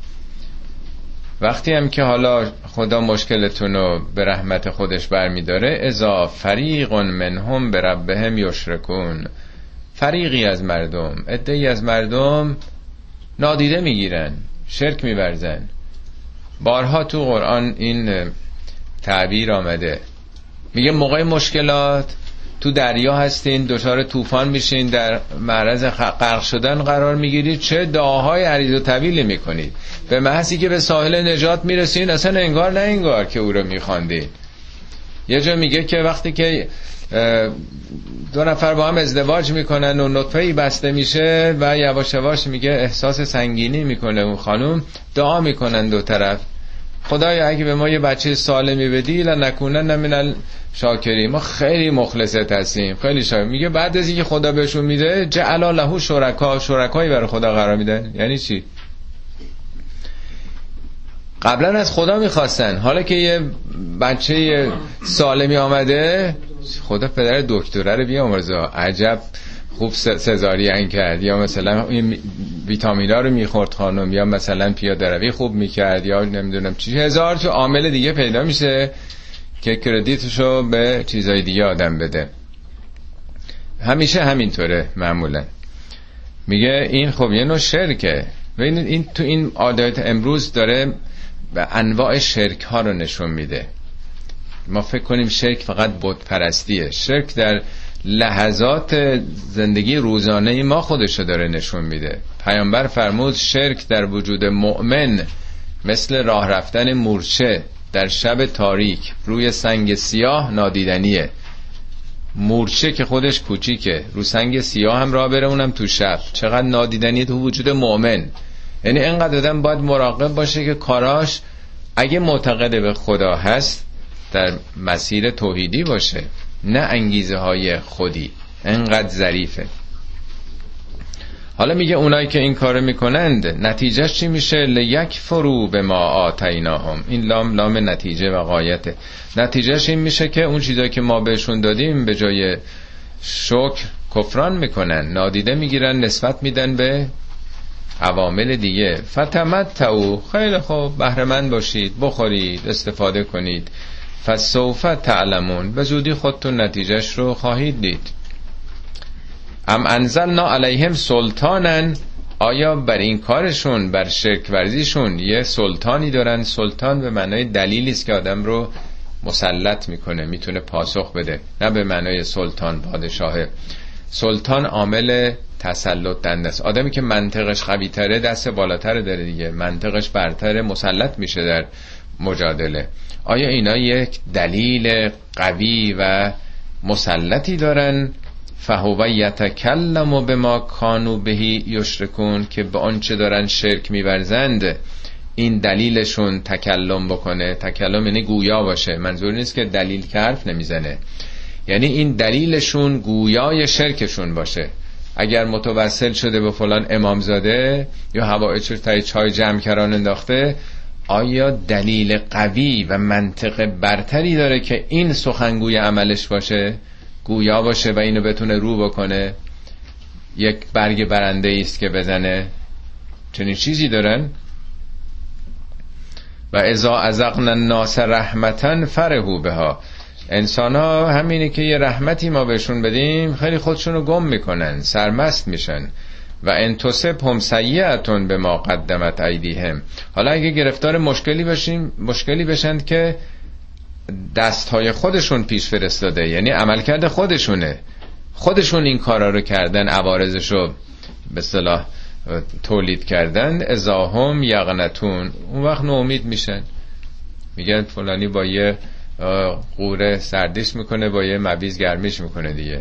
وقتی هم که حالا خدا مشکلتون رو به رحمت خودش برمیداره ازا فریق منهم به ربهم یشرکون. فریقی از مردم ادهی از مردم نادیده می‌گیرن شرک میبرزن بارها تو قرآن این تعبیر آمده. میگه موقع مشکلات تو دریا هستین دچار طوفان میشین در معرض غرق شدن قرار می‌گیرید. چه دعاهای عریض و طویلی می‌کنید. به محضی که به ساحل نجات می‌رسین اصلا انگار نه انگار که او رو میخواندید یه جا میگه که وقتی که دو نفر با هم ازدواج می‌کنن و نطفه ای بسته میشه و یواش یواش میگه احساس سنگینی می‌کنه اون خانوم دعا می‌کنن دو طرف. خدایا اگه به ما یه بچه سالمی بدی لنکونن من شاکری ما خیلی مخلصت هستیم خیلی شاکر میگه بعد از اینکه خدا بهشون میده جعل له شرکا شرکایی برای خدا قرار میده. یعنی چی؟ قبلا از خدا می‌خواستن. حالا که یه بچه سالمی آمده خدا پدر دکتره رو بیامرزا عجب. خوب سزارین کرد. یا مثلا این ویتامینا رو می‌خورد خانم یا مثلا پیاده روی خوب می‌کرد یا نمی‌دونم چی. هزار تو عامل دیگه پیدا میشه که کردیتشو به چیزای دیگه آدم بده. همیشه همینطوره معمولا. میگه این خب یه نوع شرکه. ببینید این تو این عادت امروز داره به انواع شرک ها رو نشون میده. ما فکر کنیم شرک فقط بت پرستیه شرک در لحظات زندگی روزانه ما خودشو داره نشون میده. پیامبر فرمود شرک در وجود مؤمن مثل راه رفتن مورچه در شب تاریک روی سنگ سیاه نادیدنیه. مورچه که خودش کوچیکه رو سنگ سیاه هم راه بره اونم تو شب. چقدر نادیدنی تو وجود مؤمن. یعنی اینقدر آدم باید مراقب باشه که کاراش اگه معتقد به خدا هست در مسیر توحیدی باشه. نه انگیزه های خودی. انقدر ظریفه. حالا میگه اونایی که این کارو می‌کنند نتیجهش چی میشه؟ لیک فرو به ما آتیناهم. این لام لام نتیجه و قایته نتیجهش این میشه که اون چیزایی که ما بهشون دادیم به جای شکر کفران می‌کنن. نادیده می‌گیرن نسبت میدن به عوامل دیگه. فتمتعو. خیلی خوب. بهرمند باشید. بخورید. استفاده کنید. فسوف تعلمون به زودی خودتون نتیجهش رو خواهید دید. ام انزلنا علیهم سلطانن آیا بر این کارشون بر شرک ورزیشون یه سلطانی دارن؟ سلطان به معنای دلیلی است که آدم رو مسلط می‌کنه می‌تونه پاسخ بده. نه به معنای سلطان پادشاه. سلطان عامل تسلط دنده است. آدمی که منطقش قوی تره دست بالاتر داره دیگه. منطقش برتر مسلط میشه در مجادله. آیا اینا یک دلیل قوی و مسلطی دارن؟ فهو یتکلم و به ما کانو بهی یشرکون که به آنچه دارن شرک میورزند این دلیلشون تکلم بکنه. تکلم یعنی گویا باشه. منظور نیست که دلیل که حرف نمی‌زنه. یعنی این دلیلشون گویای شرکشون باشه. اگر متوسل شده به فلان امامزاده یا هوایچ تای چای جمع کران انداخته آیا دلیل قوی و منطق برتری داره که این سخنگوی عملش باشه؟ گویا باشه و اینو بتونه رو بکنه؟ یک برگ برنده است که بزنه. چنین چیزی دارن؟ و ازا ازقنا الناس رحمتا فرهو بها. انسان ها همینه که یه رحمتی ما بهشون بدیم خیلی خودشونو گم می‌کنن سرمست میشن. و ان هم سیعتون به ما قدمت ایدیهم. حالا اگه گرفتار مشکلی بشیم مشکلی بشند که دست های خودشون پیش فرستاده یعنی عملکرد خودشونه. خودشون این کارا رو کردن عوارضش رو به صلاح تولید کردن. ازاهم یغنتون. اون وقت نومید میشن. میگن فلانی با یه قوره سردیش می‌کنه با یه مبیز گرمیش می‌کنه دیگه.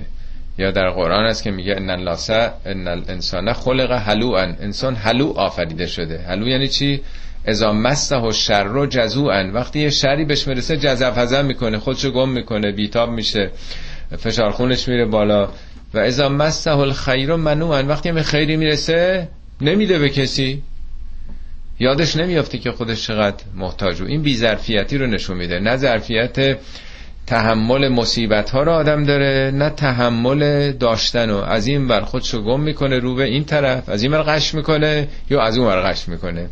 یا در قرآن است که میگه ان اللاسه ان الانسان خلق هلوعا انسان هلو آفریده شده. هلو یعنی چی؟ ازا مسته و شر و جزوعا وقتی یه شری بهش می‌رسه هزم می‌کنه خودشو گم می‌کنه بیتاب میشه فشار خونش میره بالا. و ازا مسته الخیر منوعا وقتی به خیری می‌رسه نمیده به کسی. یادش نمیافته که خودش چقدر محتاج این بیظرفیتی رو نشون میده. نه ظرفیت تحمل مصیبت ها رو آدم داره نه تحمل داشتن و از این بر خودشو گم می‌کنه رو به این طرف از این بر قش می‌کنه یا از اون بر قش می‌کنه.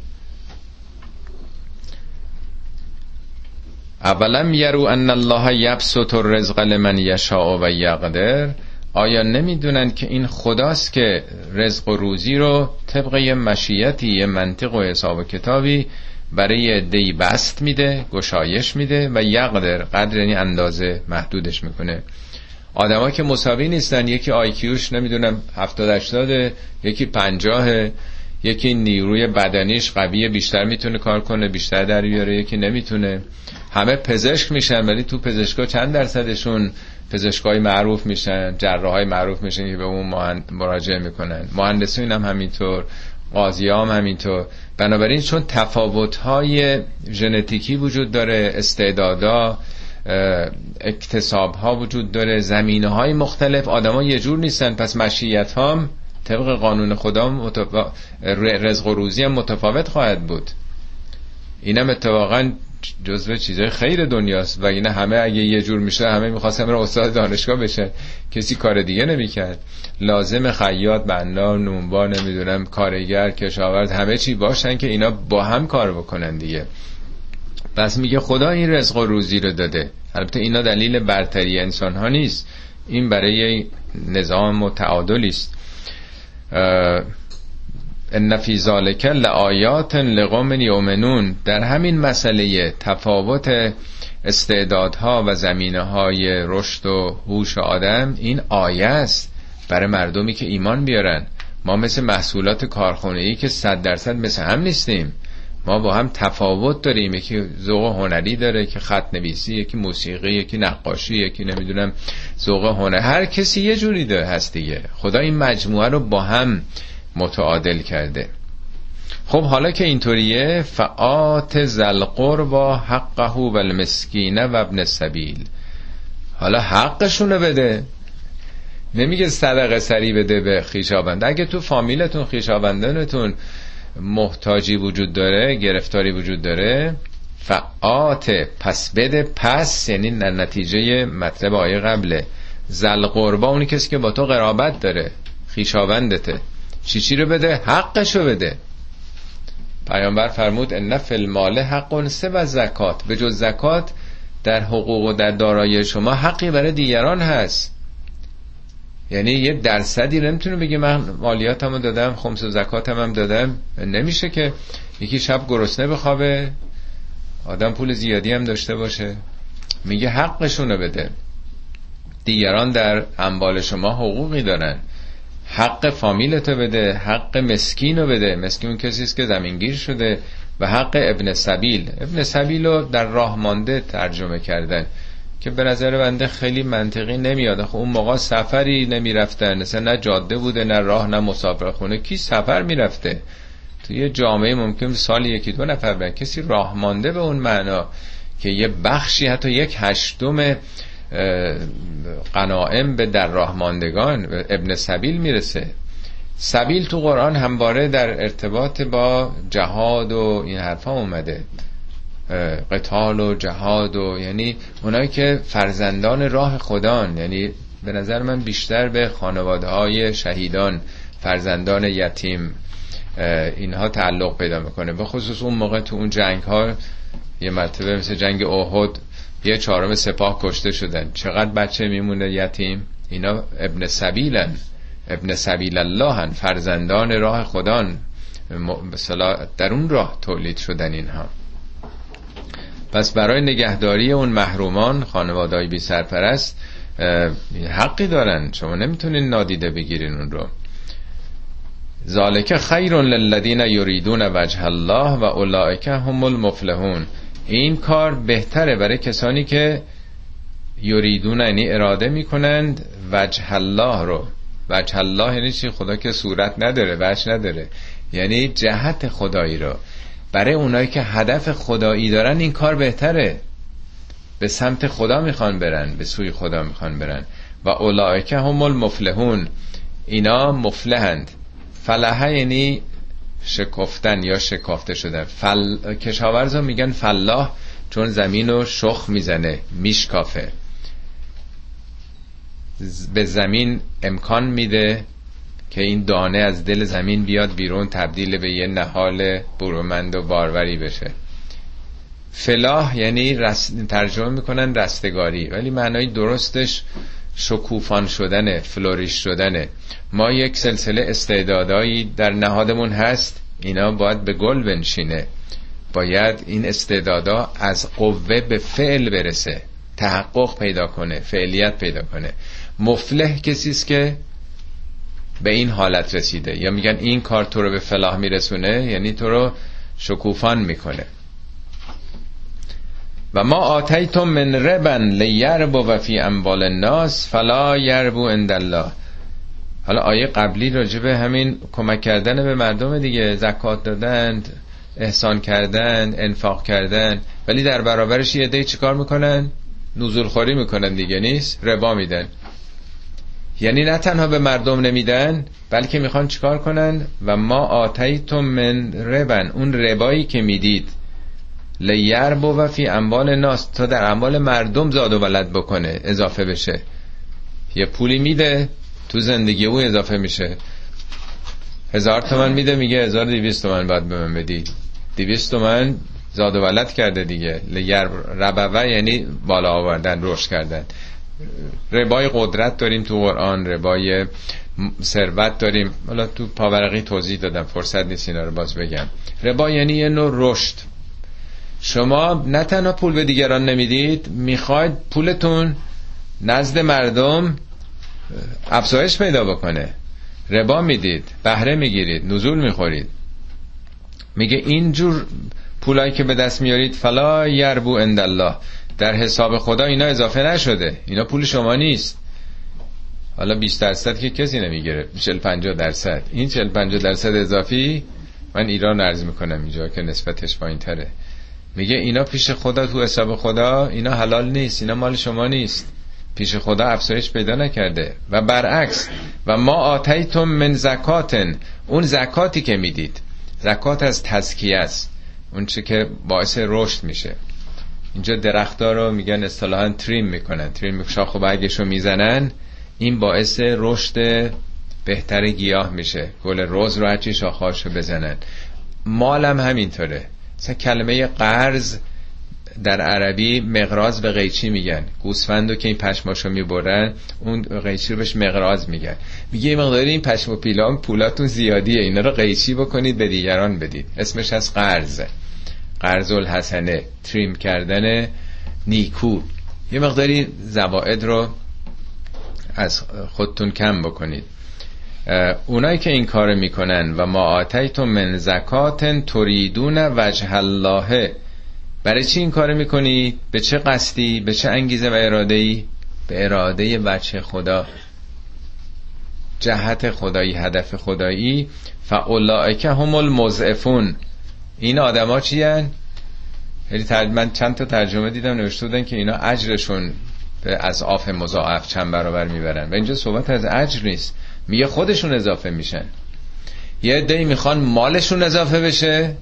اولم یرو ان الله یبسط الرزق لمن یشاء و یقدر. آیا نمی‌دونن که این خداست که رزق و روزی رو طبق یه مشیتی یه منطق و حساب و کتابی برای دی بست میده گشایش میده و یقدر قدر یعنی اندازه محدودش می‌کنه. آدما که مساوی نیستن یکی آیکیوش نمی‌دونم 70 80 یکی 50 یکی نیروی بدنیش قویه بیشتر می‌تونه کار کنه بیشتر در بیاره یکی نمی‌تونه. همه پزشک میشن ولی تو پزشکا چند درصدشون پزشکای معروف میشن جراحای معروف میشن که به اون مراجعه می‌کنن. مهندسین هم همینطور. قاضی هم همینطور. بنابراین چون تفاوت های ژنتیکی وجود داره استعدادا اکتساب ها وجود داره زمینه های مختلف آدما یه جور نیستن. پس مشیت هم طبق قانون خدا متفا... رزق و روزی هم متفاوت خواهد بود. اینم اتفاقا جزو چیزای خیر دنیاست. و این همه اگه یه جور میشه همه می‌خواستم رو استاد دانشگاه بشه. کسی کار دیگه نمی‌کرد. لازم خیاط بنا نونبا نمی‌دونم کارگر کشاورز همه چی باشن که اینا با هم کار بکنن دیگه. پس میگه خدا این رزق و روزی رو داده. البته اینا دلیل برتری انسان ها نیست. این برای نظام و تعادلی است. ان فی ذالک لآیات لقوم یؤمنون. در همین مسئله تفاوت استعدادها و زمینه های رشد و هوش آدم این آیه است برای مردمی که ایمان بیارن. ما مثل محصولات کارخونه ای که صد درصد مثل هم نیستیم. ما با هم تفاوت داریم. یکی ذوق هنری داره که خط نویسی یکی موسیقی یکی نقاشی یکی نمی‌دونم ذوق هنر. هر کسی یه جوری داره هست دیگه. خدا این مجموعه رو با هم متعادل کرده. خب حالا که اینطوریه فعات با حقه و المسکینه و ابن سبیل حالا حقشونو بده. نمیگه صدقه سری بده به خیشابند اگه تو فامیلتون خیشابندانتون محتاجی وجود داره گرفتاری وجود داره فعات پس بده پس یعنی نتیجه مطلب آیه قبله. زل قربا اونی کسی که با تو قرابت داره خیشاوندته. چی چی رو بده حقشو بده. پیامبر فرمود ان فی المال حق سه و زکات. به جز زکات در حقوق و در دارایی شما حقی برای دیگران هست. یعنی یه درصدی نمی‌تونه بگه من مالیاتمو دادم خمس و زکاتم هم دادم. نمیشه که یکی شب گرسنه بخوابه آدم پول زیادی هم داشته باشه. میگه حقشونو بده. دیگران در انبال شما حقوقی دارن. حق فامیلتو بده حق مسکین رو بده. مسکین کسی است که زمینگیر شده و حق ابن سبیل. ابن سبیل رو در راه مانده ترجمه کردن که به نظر بنده خیلی منطقی نمیاد. خب اون موقع سفری نمی‌رفتن. مثلا نه جاده بوده نه راه نه مسافر خونه کی سفر می‌رفته؟ تو یه جامعه ممکن سال یکی دو نفر برن. کسی راه مانده به اون معنا که یه بخشی حتی یک هشتم قنائم به در راه ماندگان ابن سبیل می‌رسه. سبیل تو قرآن همواره در ارتباط با جهاد و این حرفا اومده. قتال و جهاد و یعنی اونایی که فرزندان راه خدان یعنی به نظر من بیشتر به خانواده های شهیدان فرزندان یتیم اینها تعلق پیدا می‌کنه. به خصوص اون موقع تو اون جنگ ها یه مرتبه مثل جنگ اوهد یه چهارم سپاه کشته شدن. چقدر بچه میمونه یتیم؟ اینا ابن سبیلن. ابن سبیل اللهن فرزندان راه خدان. در اون راه تولید شدن اینها. پس برای نگهداری اون محرومان خانوادهای بی سرپرست حقی دارن. شما نمی‌تونین نادیده بگیرین اون رو. ذالک خیر للذین یریدون وجه الله و اولئک هم المفلحون. این کار بهتره برای کسانی که یریدون یعنی اراده می‌کنند وجه الله رو. وجه الله یعنی چی؟ خدا که صورت نداره وجه نداره. یعنی جهت خدایی رو. برای اونایی که هدف خدایی دارن این کار بهتره. به سمت خدا می‌خوان برن به سوی خدا می‌خوان برن. و اولائکه هم المفلحون. اینا مفلحند. فلحه یعنی شکفتن یا شکافته شدن. فل... کشاورزا میگن فلاح چون زمین رو شخ می‌زنه میشکافه. به زمین امکان میده که این دانه از دل زمین بیاد بیرون تبدیل به یه نهال برومند و باروری بشه. فلاح یعنی ترجمه می‌کنن رستگاری ولی معنای درستش شکوفان شدنه فلوریش شدنه ما یک سلسله استعدادایی در نهادمون هست. اینا باید به گل بنشینه. باید این استعدادا از قوه به فعل برسه. تحقق پیدا کنه فعلیت پیدا کنه. مفلح کسی است که به این حالت رسیده. یا میگن این کار تو رو به فلاح میرسونه یعنی تو رو شکوفان می‌کنه. و ما آتیتم من ربن لیربو و فی اموال الناس فلا یربو عند الله. حالا آیه قبلی راجبه همین کمک کردن به مردم دیگه زکات دادن احسان کردن انفاق کردن. ولی در برابرش یه عده چیکار می‌کنن؟ نزول خوری می‌کنن دیگه نیست؟ ربا میدن. یعنی نه تنها به مردم نمیدن بلکه می‌خوان چیکار کنن؟ و ما آتیتم من ربن اون ربایی که می‌دید. لیربو و فی اموال ناس تا در اموال مردم زاد و ولد بکنه اضافه بشه. یه پولی میده تو زندگی او اضافه میشه. هزار تومن میده میگه هزار دیویست تومن باید به من بدی. دیویست تومن زاد و ولد کرده دیگه. لگر ربوه یعنی بالا آوردن رشد کردن. ربای قدرت داریم تو قرآن ربای ثروت داریم. حالا تو پاورقی توضیح دادم فرصت نیست اینا رو باز بگم. ربا یعنی یه نوع رشد. شما نه تنها پول به دیگران نمی‌دید می‌خواید پولتون نزد مردم افزایش پیدا بکنه. ربا می‌دید بهره می‌گیرید نزول می‌خورید. میگه اینجور پولایی که به دست میارید فلا یربو الله. در حساب خدا اینا اضافه نشده. اینا پول شما نیست. حالا 20 درصد که کسی نمی‌گیره. 40 50 درصد. این 40 50 درصد اضافی من ایران عرض می‌کنم اینجا که نسبتش پایین تره میگه اینا پیش خدا تو حساب خدا اینا حلال نیست اینا مال شما نیست. پیش خدا افزایش پیدا نکرده. و برعکس و ما آتیتم من زکاتن. اون زکاتی که می‌دید زکات از تزکیه است. اون چه که باعث رشد میشه. اینجا درختها رو میگن اصطلاحا تریم می‌کنن. تریم شاخ و برگش رو می‌زنن. این باعث رشد بهتر گیاه میشه. گل روز رو هرچی شاخهاش رو بزنن. مالم همینطوره. کلمه قرض در عربی مقراض به قیچی میگن. گوسفندو که این پشماشو می‌برن اون قیچی رو بهش مقراض میگن. میگه مقداری این پشم و پیلان پولاتون زیادیه اینا رو قیچی بکنید به دیگران بدید. اسمش از قرض. قرض الحسنه تریم کردن نیکو. یه مقداری زواعد رو از خودتون کم بکنید. اونایی که این کار می‌کنن و ما آتیتم من زکاتن تریدون وجه الله برای چی این کار می‌کنی؟ به چه قصدی؟ به چه انگیزه و اراده ای؟ به اراده بچه خدا جهت خدایی هدف خدایی فاولائک هم المضعفون این آدما چی هن؟ من چند تا ترجمه دیدم نوشته بودن که اینا اجرشون از آف مضاعف چند برابر می‌برن و اینجا صحبت از اجر نیست میگه خودشون اضافه میشن. یه دی می‌خوان مالشون اضافه بشه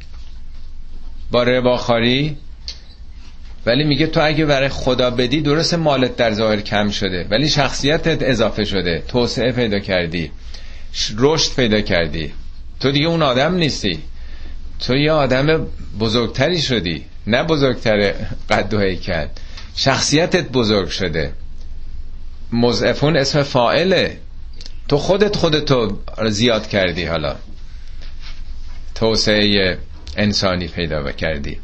با رباخاری ولی میگه تو اگه برای خدا بدی درست مالت در ظاهر کم شده ولی شخصیتت اضافه شده توسعه پیدا کردی رشد پیدا کردی. تو دیگه اون آدم نیستی. تو یه آدم بزرگتری شدی نه بزرگتر قد و هیکل. شخصیتت بزرگ شده. مضعفون اسم فائله تو خودت خودتو زیاد کردی حالا. توسعه انسانی پیدا کردی.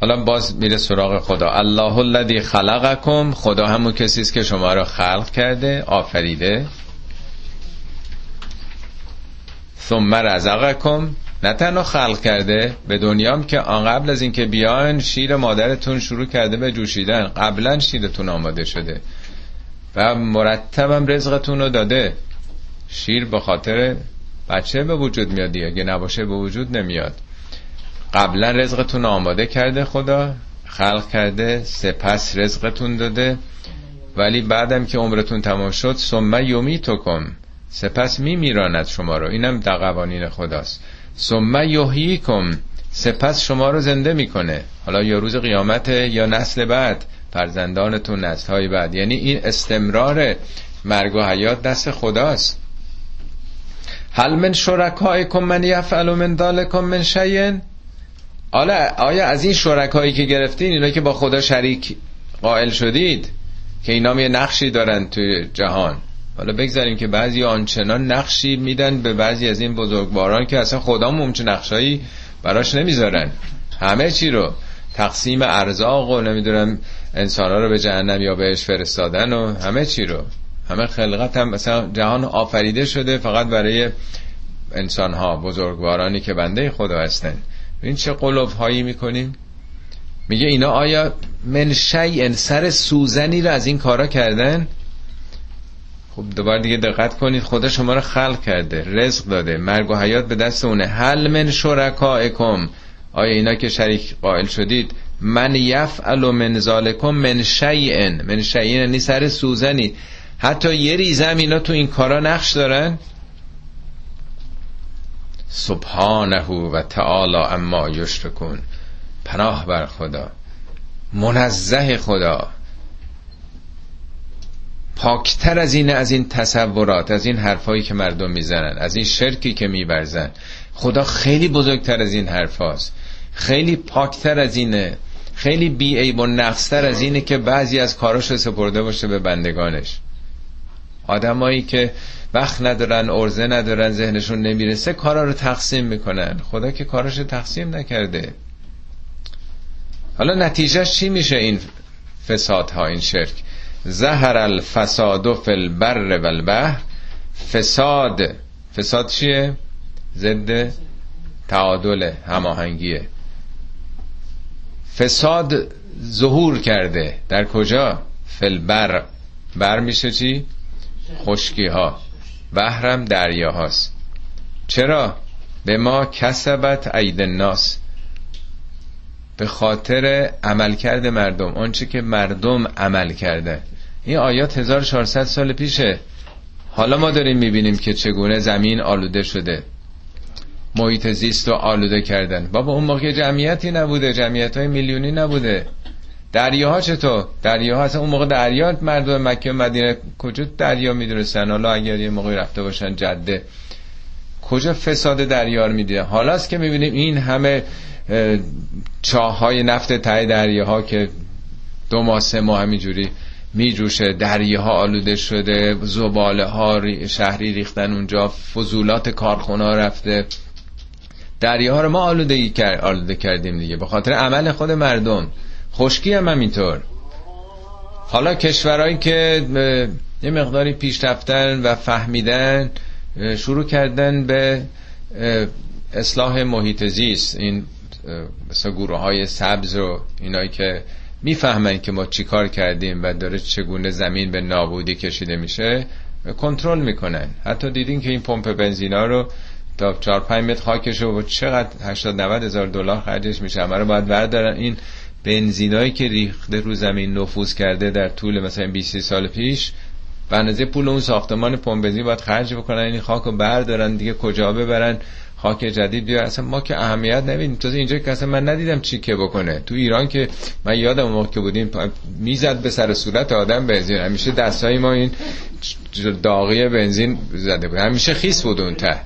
حالا باز میره سراغ خدا. الله الذی خلقکم. خدا همون کسی است که شما را خلق کرده آفریده. ثم رزقکم. نه تنها خلق کرده به دنیام که آن قبل از اینکه بیان شیر مادرتون شروع کرده به جوشیدن. قبلا شیرتون آماده شده. و مرتبم رزقتون رو داده. شیر به خاطر بچه به وجود میاد اگه نباشه به وجود نمیاد. قبلا رزقتون آماده کرده خدا خلق کرده سپس رزقتون داده. ولی بعدم که عمرتون تمام شد ثم یمیتکم. سپس میمیراند شما رو. اینم در قوانین خداست. ثم یحییکم. سپس شما رو زنده می‌کنه. حالا یا روز قیامت یا نسل بعد. فرزندانتون نسل های بعد. یعنی این استمرار مرگ و حیات دست خداست. هل من شرکایکم من یفعل من دالکم من حالا آیا از این شرکایی که گرفتین اینا که با خدا شریک قائل شدید که اینا یه نقشی دارن توی جهان؟ حالا بگذاریم که بعضی آنچنان نقشی میدن به بعضی از این بزرگواران که اصلا خدا ممچه نقشایی براش نمی‌ذارن. همه چی رو تقسیم ارزاق و نمی‌دونم انسان رو به جهنم یا بهش فرستادن و همه چی رو. همه خلقت هم مثلا جهان آفریده شده فقط برای انسان ها بزرگوارانی که بنده خدا هستن. این چه قلوب هایی می‌کنیم؟ میگه اینا آیا من شیء سر سوزنی رو از این کارا کردن؟ خب دوباره دیگه دقت کنید خدا شما رو خلق کرده رزق داده مرگ و حیات به دست اونه. هل من شرکائکم؟ آیا اینا که شریک قائل شدید من یفعل من ذالکم من شیء من شیء یعنی سر سوزنی. حتی یه ریزم اینا تو این کارا نقش دارن. سبحانه و تعالی اما یشرکون. پناه بر خدا. منزه خدا. پاکتر از این از این تصورات از این حرفایی که مردم می‌زنن از این شرکی که میبرزن خدا خیلی بزرگتر از این حرفاست. خیلی پاکتر از اینه. خیلی بی و نقصتر از اینه که بعضی از کاراش سپرده باشه به بندگانش. آدمایی که وقت ندارن ارزه ندارن ذهنشون نمی‌رسه کارا رو تقسیم می‌کنن. خدا که کاراش تقسیم نکرده. حالا نتیجهش چی میشه این فسادها این شرک؟ زهر الفساد فی البر و البحر. فساد. فساد چیه؟ ضد تعادل هماهنگیه. فساد ظهور کرده. در کجا؟ فلبر. بر میشه چی؟ خشکی ها بحرم دریا هاست چرا؟ به ما کسبت عید الناس. به خاطر عملکرد مردم. آنچه که مردم عمل کرده. این آیات 1400 سال پیشه. حالا ما داریم می‌بینیم که چگونه زمین آلوده شده. محیط زیست رو آلوده کردن. بابا اون موقع جمعیتی نبوده جمعیت های میلیونی نبوده. دریاها چطور؟ دریاها اصلا اون موقع دریا مردم مکه و مدینه کجا دریا می‌دونستن؟ حالا اگر یه موقعی رفته باشن جده. کجا فساد دریا رو می‌دیدن؟ حالاست که می‌بینیم این همه چاه های نفت تای دریاها که دو ماه سه ماه همینجوری میجوشه. دریاها آلوده شده زباله ها شهری ریختن اونجا فضولات کارخونه رفته. دریاها رو ما آلوده, کرد، آلوده کردیم دیگه. به خاطر عمل خود مردم. خشکی هم همینطور. حالا کشورهایی که یه مقداری پیشرفتن و فهمیدن شروع کردن به اصلاح محیط زیست. این مثلا گروه های سبز و اینایی که می‌فهمن که ما چیکار کردیم و داره چگونه زمین به نابودی کشیده میشه کنترل می‌کنن. حتی دیدین که این پمپ بنزینا رو تا 4 5 متر خاکش و چقدر 80 90 هزار دلار خرجش میشه. همه رو باید بردارن. این بنزینایی که ریخته رو زمین نفوذ کرده در طول مثلا 20 سال پیش به پول اون ساختمان پمپ بنزین باید خرج بکنن. این خاک رو بردارن دیگه کجا ببرن؟ خاک جدید بیا اصلا ما که اهمیت نمیدیم. تو اینجا که اصلا من ندیدم چی که بکنه. تو ایران که من یادم موقع که بودیم می‌زد به سر صورت آدم بنزین. همیشه دستای ما این داغی بنزین زده بود. همیشه خیس بود اون ته.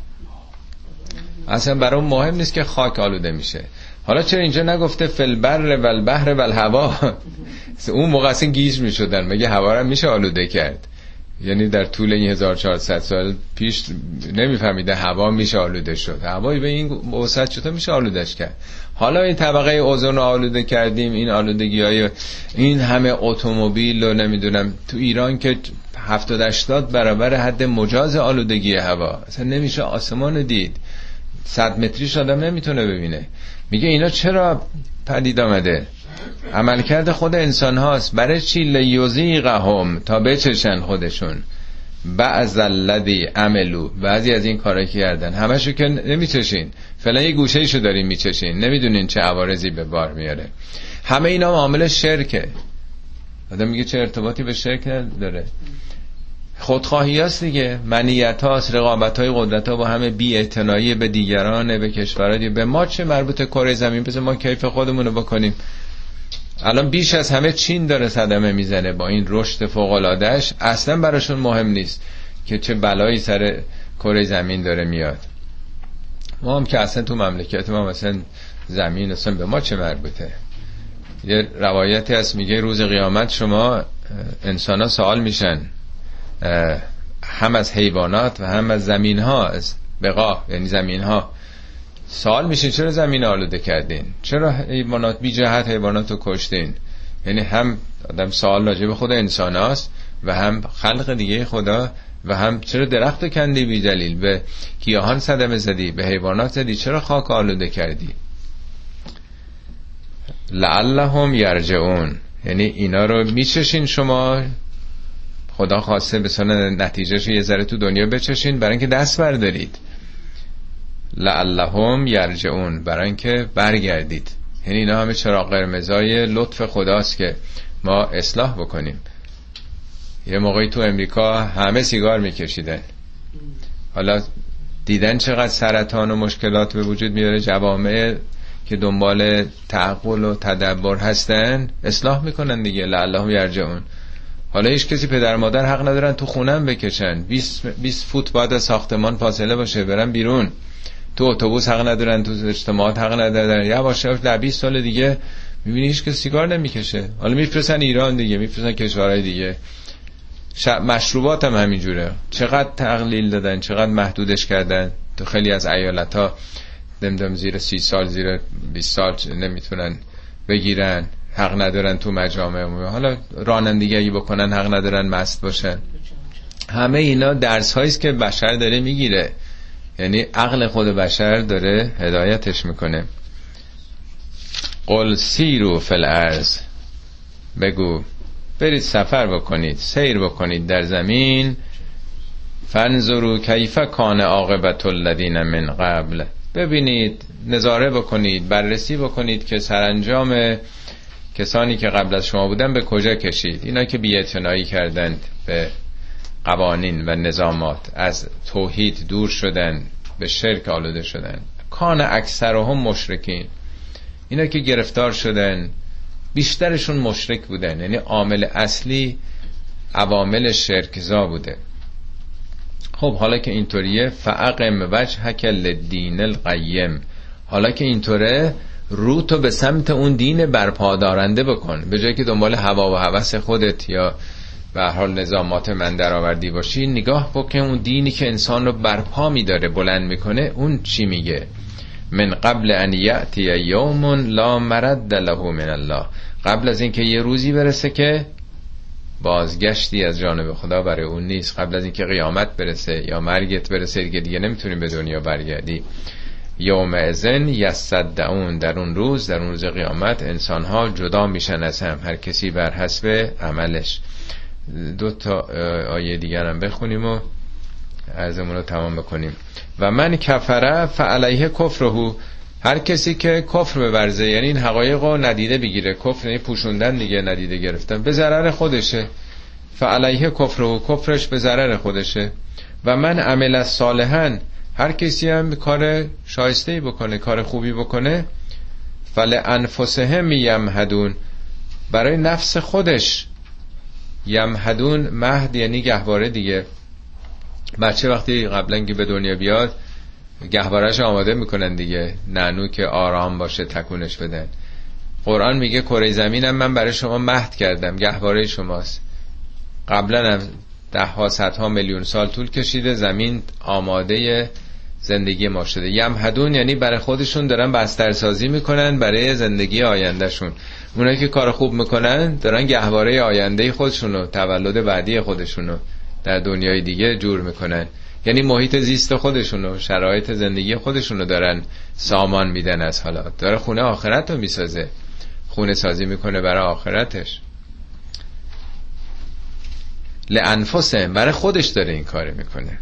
اصلا برای مهم نیست که خاک آلوده میشه. حالا چرا اینجا نگفته فلبر و البحر و الهوا اون موقع اصلا گیج می‌شدن. مگه هوا رو میشه آلوده کرد؟ یعنی در طول این 1400 سال پیش نمیفهمیده هوا میشه آلوده شد. هوایی به این وسعت چطور میشه آلودش کرد؟ حالا این طبقه اوزون آلوده کردیم. این آلودگی های این همه اتومبیل رو نمی‌دونم. تو ایران که 70 80 برابر حد مجاز آلودگی هوا. اصلا نمیشه آسمان دید. صد متریش آدم نمی‌تونه ببینه. میگه اینا چرا پدید آمده؟ عملکرد خود انسان هاست. برای چی لیوزیقهم تا بچشن خودشون؟ بعض الذی عملو بعضی از این کارا کردن. همشو که نمیچشین. فعلا یه گوشه شو دارین میچشین. نمی‌دونین چه عوارضی به بار میاره. همه اینا معامل شرکه. آدم میگه چه ارتباطی به شرک داره خودخواهی هست دیگه. منیت هاست رقابت های قدرت ها با همه بی به دیگران به کشورها به ما چه مربوط کره زمین؟ بذار ما کیف خودمون رو بکنیم. الان بیش از همه چین داره صدمه می‌زنه با این رشد فوق العادهش اصلا براشون مهم نیست که چه بلایی سر کره زمین داره میاد. ما هم که اصلا تو مملکت ما مثلا زمین اصلا به ما چه مربوطه؟ یه روایتی هست میگه روز قیامت شما انسان ها سوال میشن. هم از حیوانات و هم از زمین ها از بقا یعنی زمین ها سوال میشه چرا زمین آلوده کردین؟ چرا حیوانات بی جهت حیوانات رو کشتین؟ یعنی هم آدم سوال راجع به خود انسان هاست و هم خلق دیگه خدا و هم چرا درخت کندی بی دلیل؟ به گیاهان صدمه زدی به حیوانات زدی چرا خاک آلوده کردی؟ لعلهم یرجعون. یعنی اینا رو میچشین شما خدا خواسته به سال نتیجهش یه ذره تو دنیا بچشین برای اینکه دست بردارید. لعلهم یرجعون برای اینکه برگردید. یعنی اینا همه چراغ قرمزای لطف خداست که ما اصلاح بکنیم. یه موقعی تو امریکا همه سیگار میکشیدن. حالا دیدن چقدر سرطان و مشکلات به وجود میاره جوامع که دنبال تعقل و تدبر هستن اصلاح می‌کنن دیگه. لعلهم یرجعون. حالا هیچ کسی پدر مادر حق ندارن تو خونم بکشن. 20 20 فوت بعد ساختمان فاصله باشه برن بیرون. تو اتوبوس حق ندارن تو اجتماعات حق ندارن. یواش یواش در 20 سال دیگه می‌بینی هیچ که سیگار نمی‌کشه. حالا میفرستن ایران دیگه میفرستن کشورهای دیگه. مشروبات هم همینجوره. چقدر تقلیل دادن چقدر محدودش کردن. تو خیلی از ایالت ها نمی‌دونم زیر سی سال زیر 20 سال نمی‌تونن بگیرن. حق ندارن تو مجامع حالا رانندگی بکنن حق ندارن مست باشن. همه اینا درس هاییست که بشر داره می‌گیره. یعنی عقل خود بشر داره هدایتش می‌کنه. قل سیرو فل ارز بگو برید سفر بکنید سیر بکنید در زمین. فنظرو کیف کان عاقبت الذین من قبل. ببینید نظاره بکنید بررسی بکنید که سرانجام کسانی که قبل از شما بودن به کجا کشید؟ اینا که بیعتنایی کردند به قوانین و نظامات از توحید دور شدن به شرک آلوده شدن. کان اکثر هم مشرکین. اینا که گرفتار شدن بیشترشون مشرک بودن. یعنی عامل اصلی عوامل شرکزا بوده. خب حالا که اینطوریه فعقم وجه لدین دین القیم. حالا که اینطوره رو تو به سمت اون دین برپادارنده بکن. به جایی که دنبال هوا و هوس خودت یا به حال نظامات من درآوردی باشی نگاه بکن اون دینی که انسان رو برپا میداره بلند می‌کنه اون چی میگه؟ من قبل ان یأتی یوم لا مرد له من الله. قبل از اینکه یه روزی برسه که بازگشتی از جانب خدا برای اون نیست. قبل از اینکه قیامت برسه یا مرگت برسه دیگه دیگه نمی‌تونیم به دنیا برگردی. یوم ازن یصدعون در اون روز در اون روز قیامت انسان ها جدا میشن از هم هر کسی بر حسب عملش. دو تا آیه دیگر هم بخونیم و ارزمون رو تمام بکنیم. و من کفره فعلیه کفرهو هر کسی که کفر بورزه یعنی این حقایق رو ندیده بگیره. کفر یعنی پوشوندن دیگه ندیده گرفتن. به ضرر خودشه. فعلیه کفرهو کفرش به ضرر خودشه. و من عمل صالحا هر کسی هم کار شایسته بکنه کار خوبی بکنه فل انفسهم یمهدون. برای نفس خودش یمهدون مهد یعنی گهواره دیگه. بچه وقتی قبلا که به دنیا بیاد گهوارش آماده می‌کنن دیگه. ننو که آرام باشه تکونش بدن. قرآن میگه کره زمینم من برای شما مهد کردم. گهواره شماست. قبلا ده ها ها میلیون سال طول کشیده. زمین آماده زندگی ما شده. یمهدون یعنی برای خودشون دارن بسترسازی می‌کنن برای زندگی آیندهشون. اونایی که کار خوب می‌کنن دارن گهواره آینده خودشونو تولد بعدی خودشونو در دنیای دیگه جور می‌کنن. یعنی محیط زیست خودشونو شرایط زندگی خودشونو دارن سامان میدن از حالا. داره خونه آخرت رو می‌سازه. خونه سازی می‌کنه برای آخرتش. لانفسهم برای خودش داره این کار می‌کنه.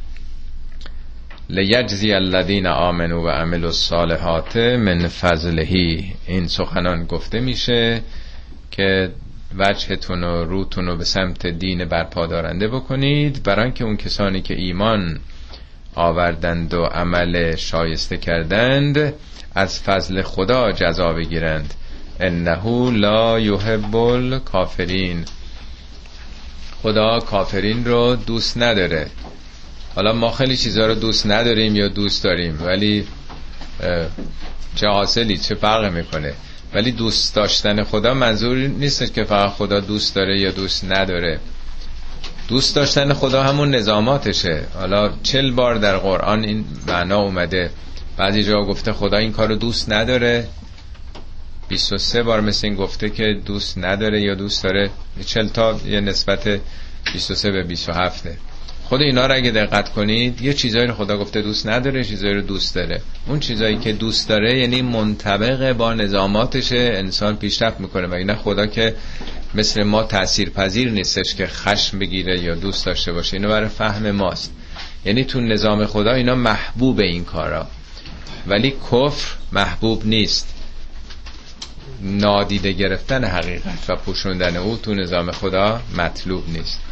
لیجزی الذین آمنو و عملوا الصالحات من فضلهی این سخنان گفته میشه که وجهتون و روتون رو به سمت دین برپادارنده بکنید. برای که اون کسانی که ایمان آوردند و عمل شایسته کردند از فضل خدا جزا بگیرند. انه لا یحب الکافرین. خدا کافرین رو دوست نداره. حالا ما خیلی چیزها رو دوست نداریم یا دوست داریم ولی چه حاصلی چه فرق می‌کنه؟ ولی دوست داشتن خدا منظور نیست که فقط خدا دوست داره یا دوست نداره. دوست داشتن خدا همون نظاماتشه. حالا چل بار در قرآن این معنا اومده. بعضی جا گفته خدا این کارو دوست نداره. 23 بار مثل این گفته که دوست نداره یا دوست داره. چل تا یه نسبت 23 به 27 خود اینا رو اگه دقت کنید یه چیزایی رو خدا گفته دوست نداره چیزایی رو دوست داره. اون چیزایی که دوست داره یعنی منطبق با نظاماتش انسان پیشرفت می‌کنه. و اینا خدا که مثل ما تأثیر پذیر نیستش که خشم بگیره یا دوست داشته باشه. اینو برای فهم ماست. یعنی تو نظام خدا اینا محبوب این کارا. ولی کفر محبوب نیست. نادیده گرفتن حقیقت و پوشوندن او تو نظام خدا مطلوب نیست.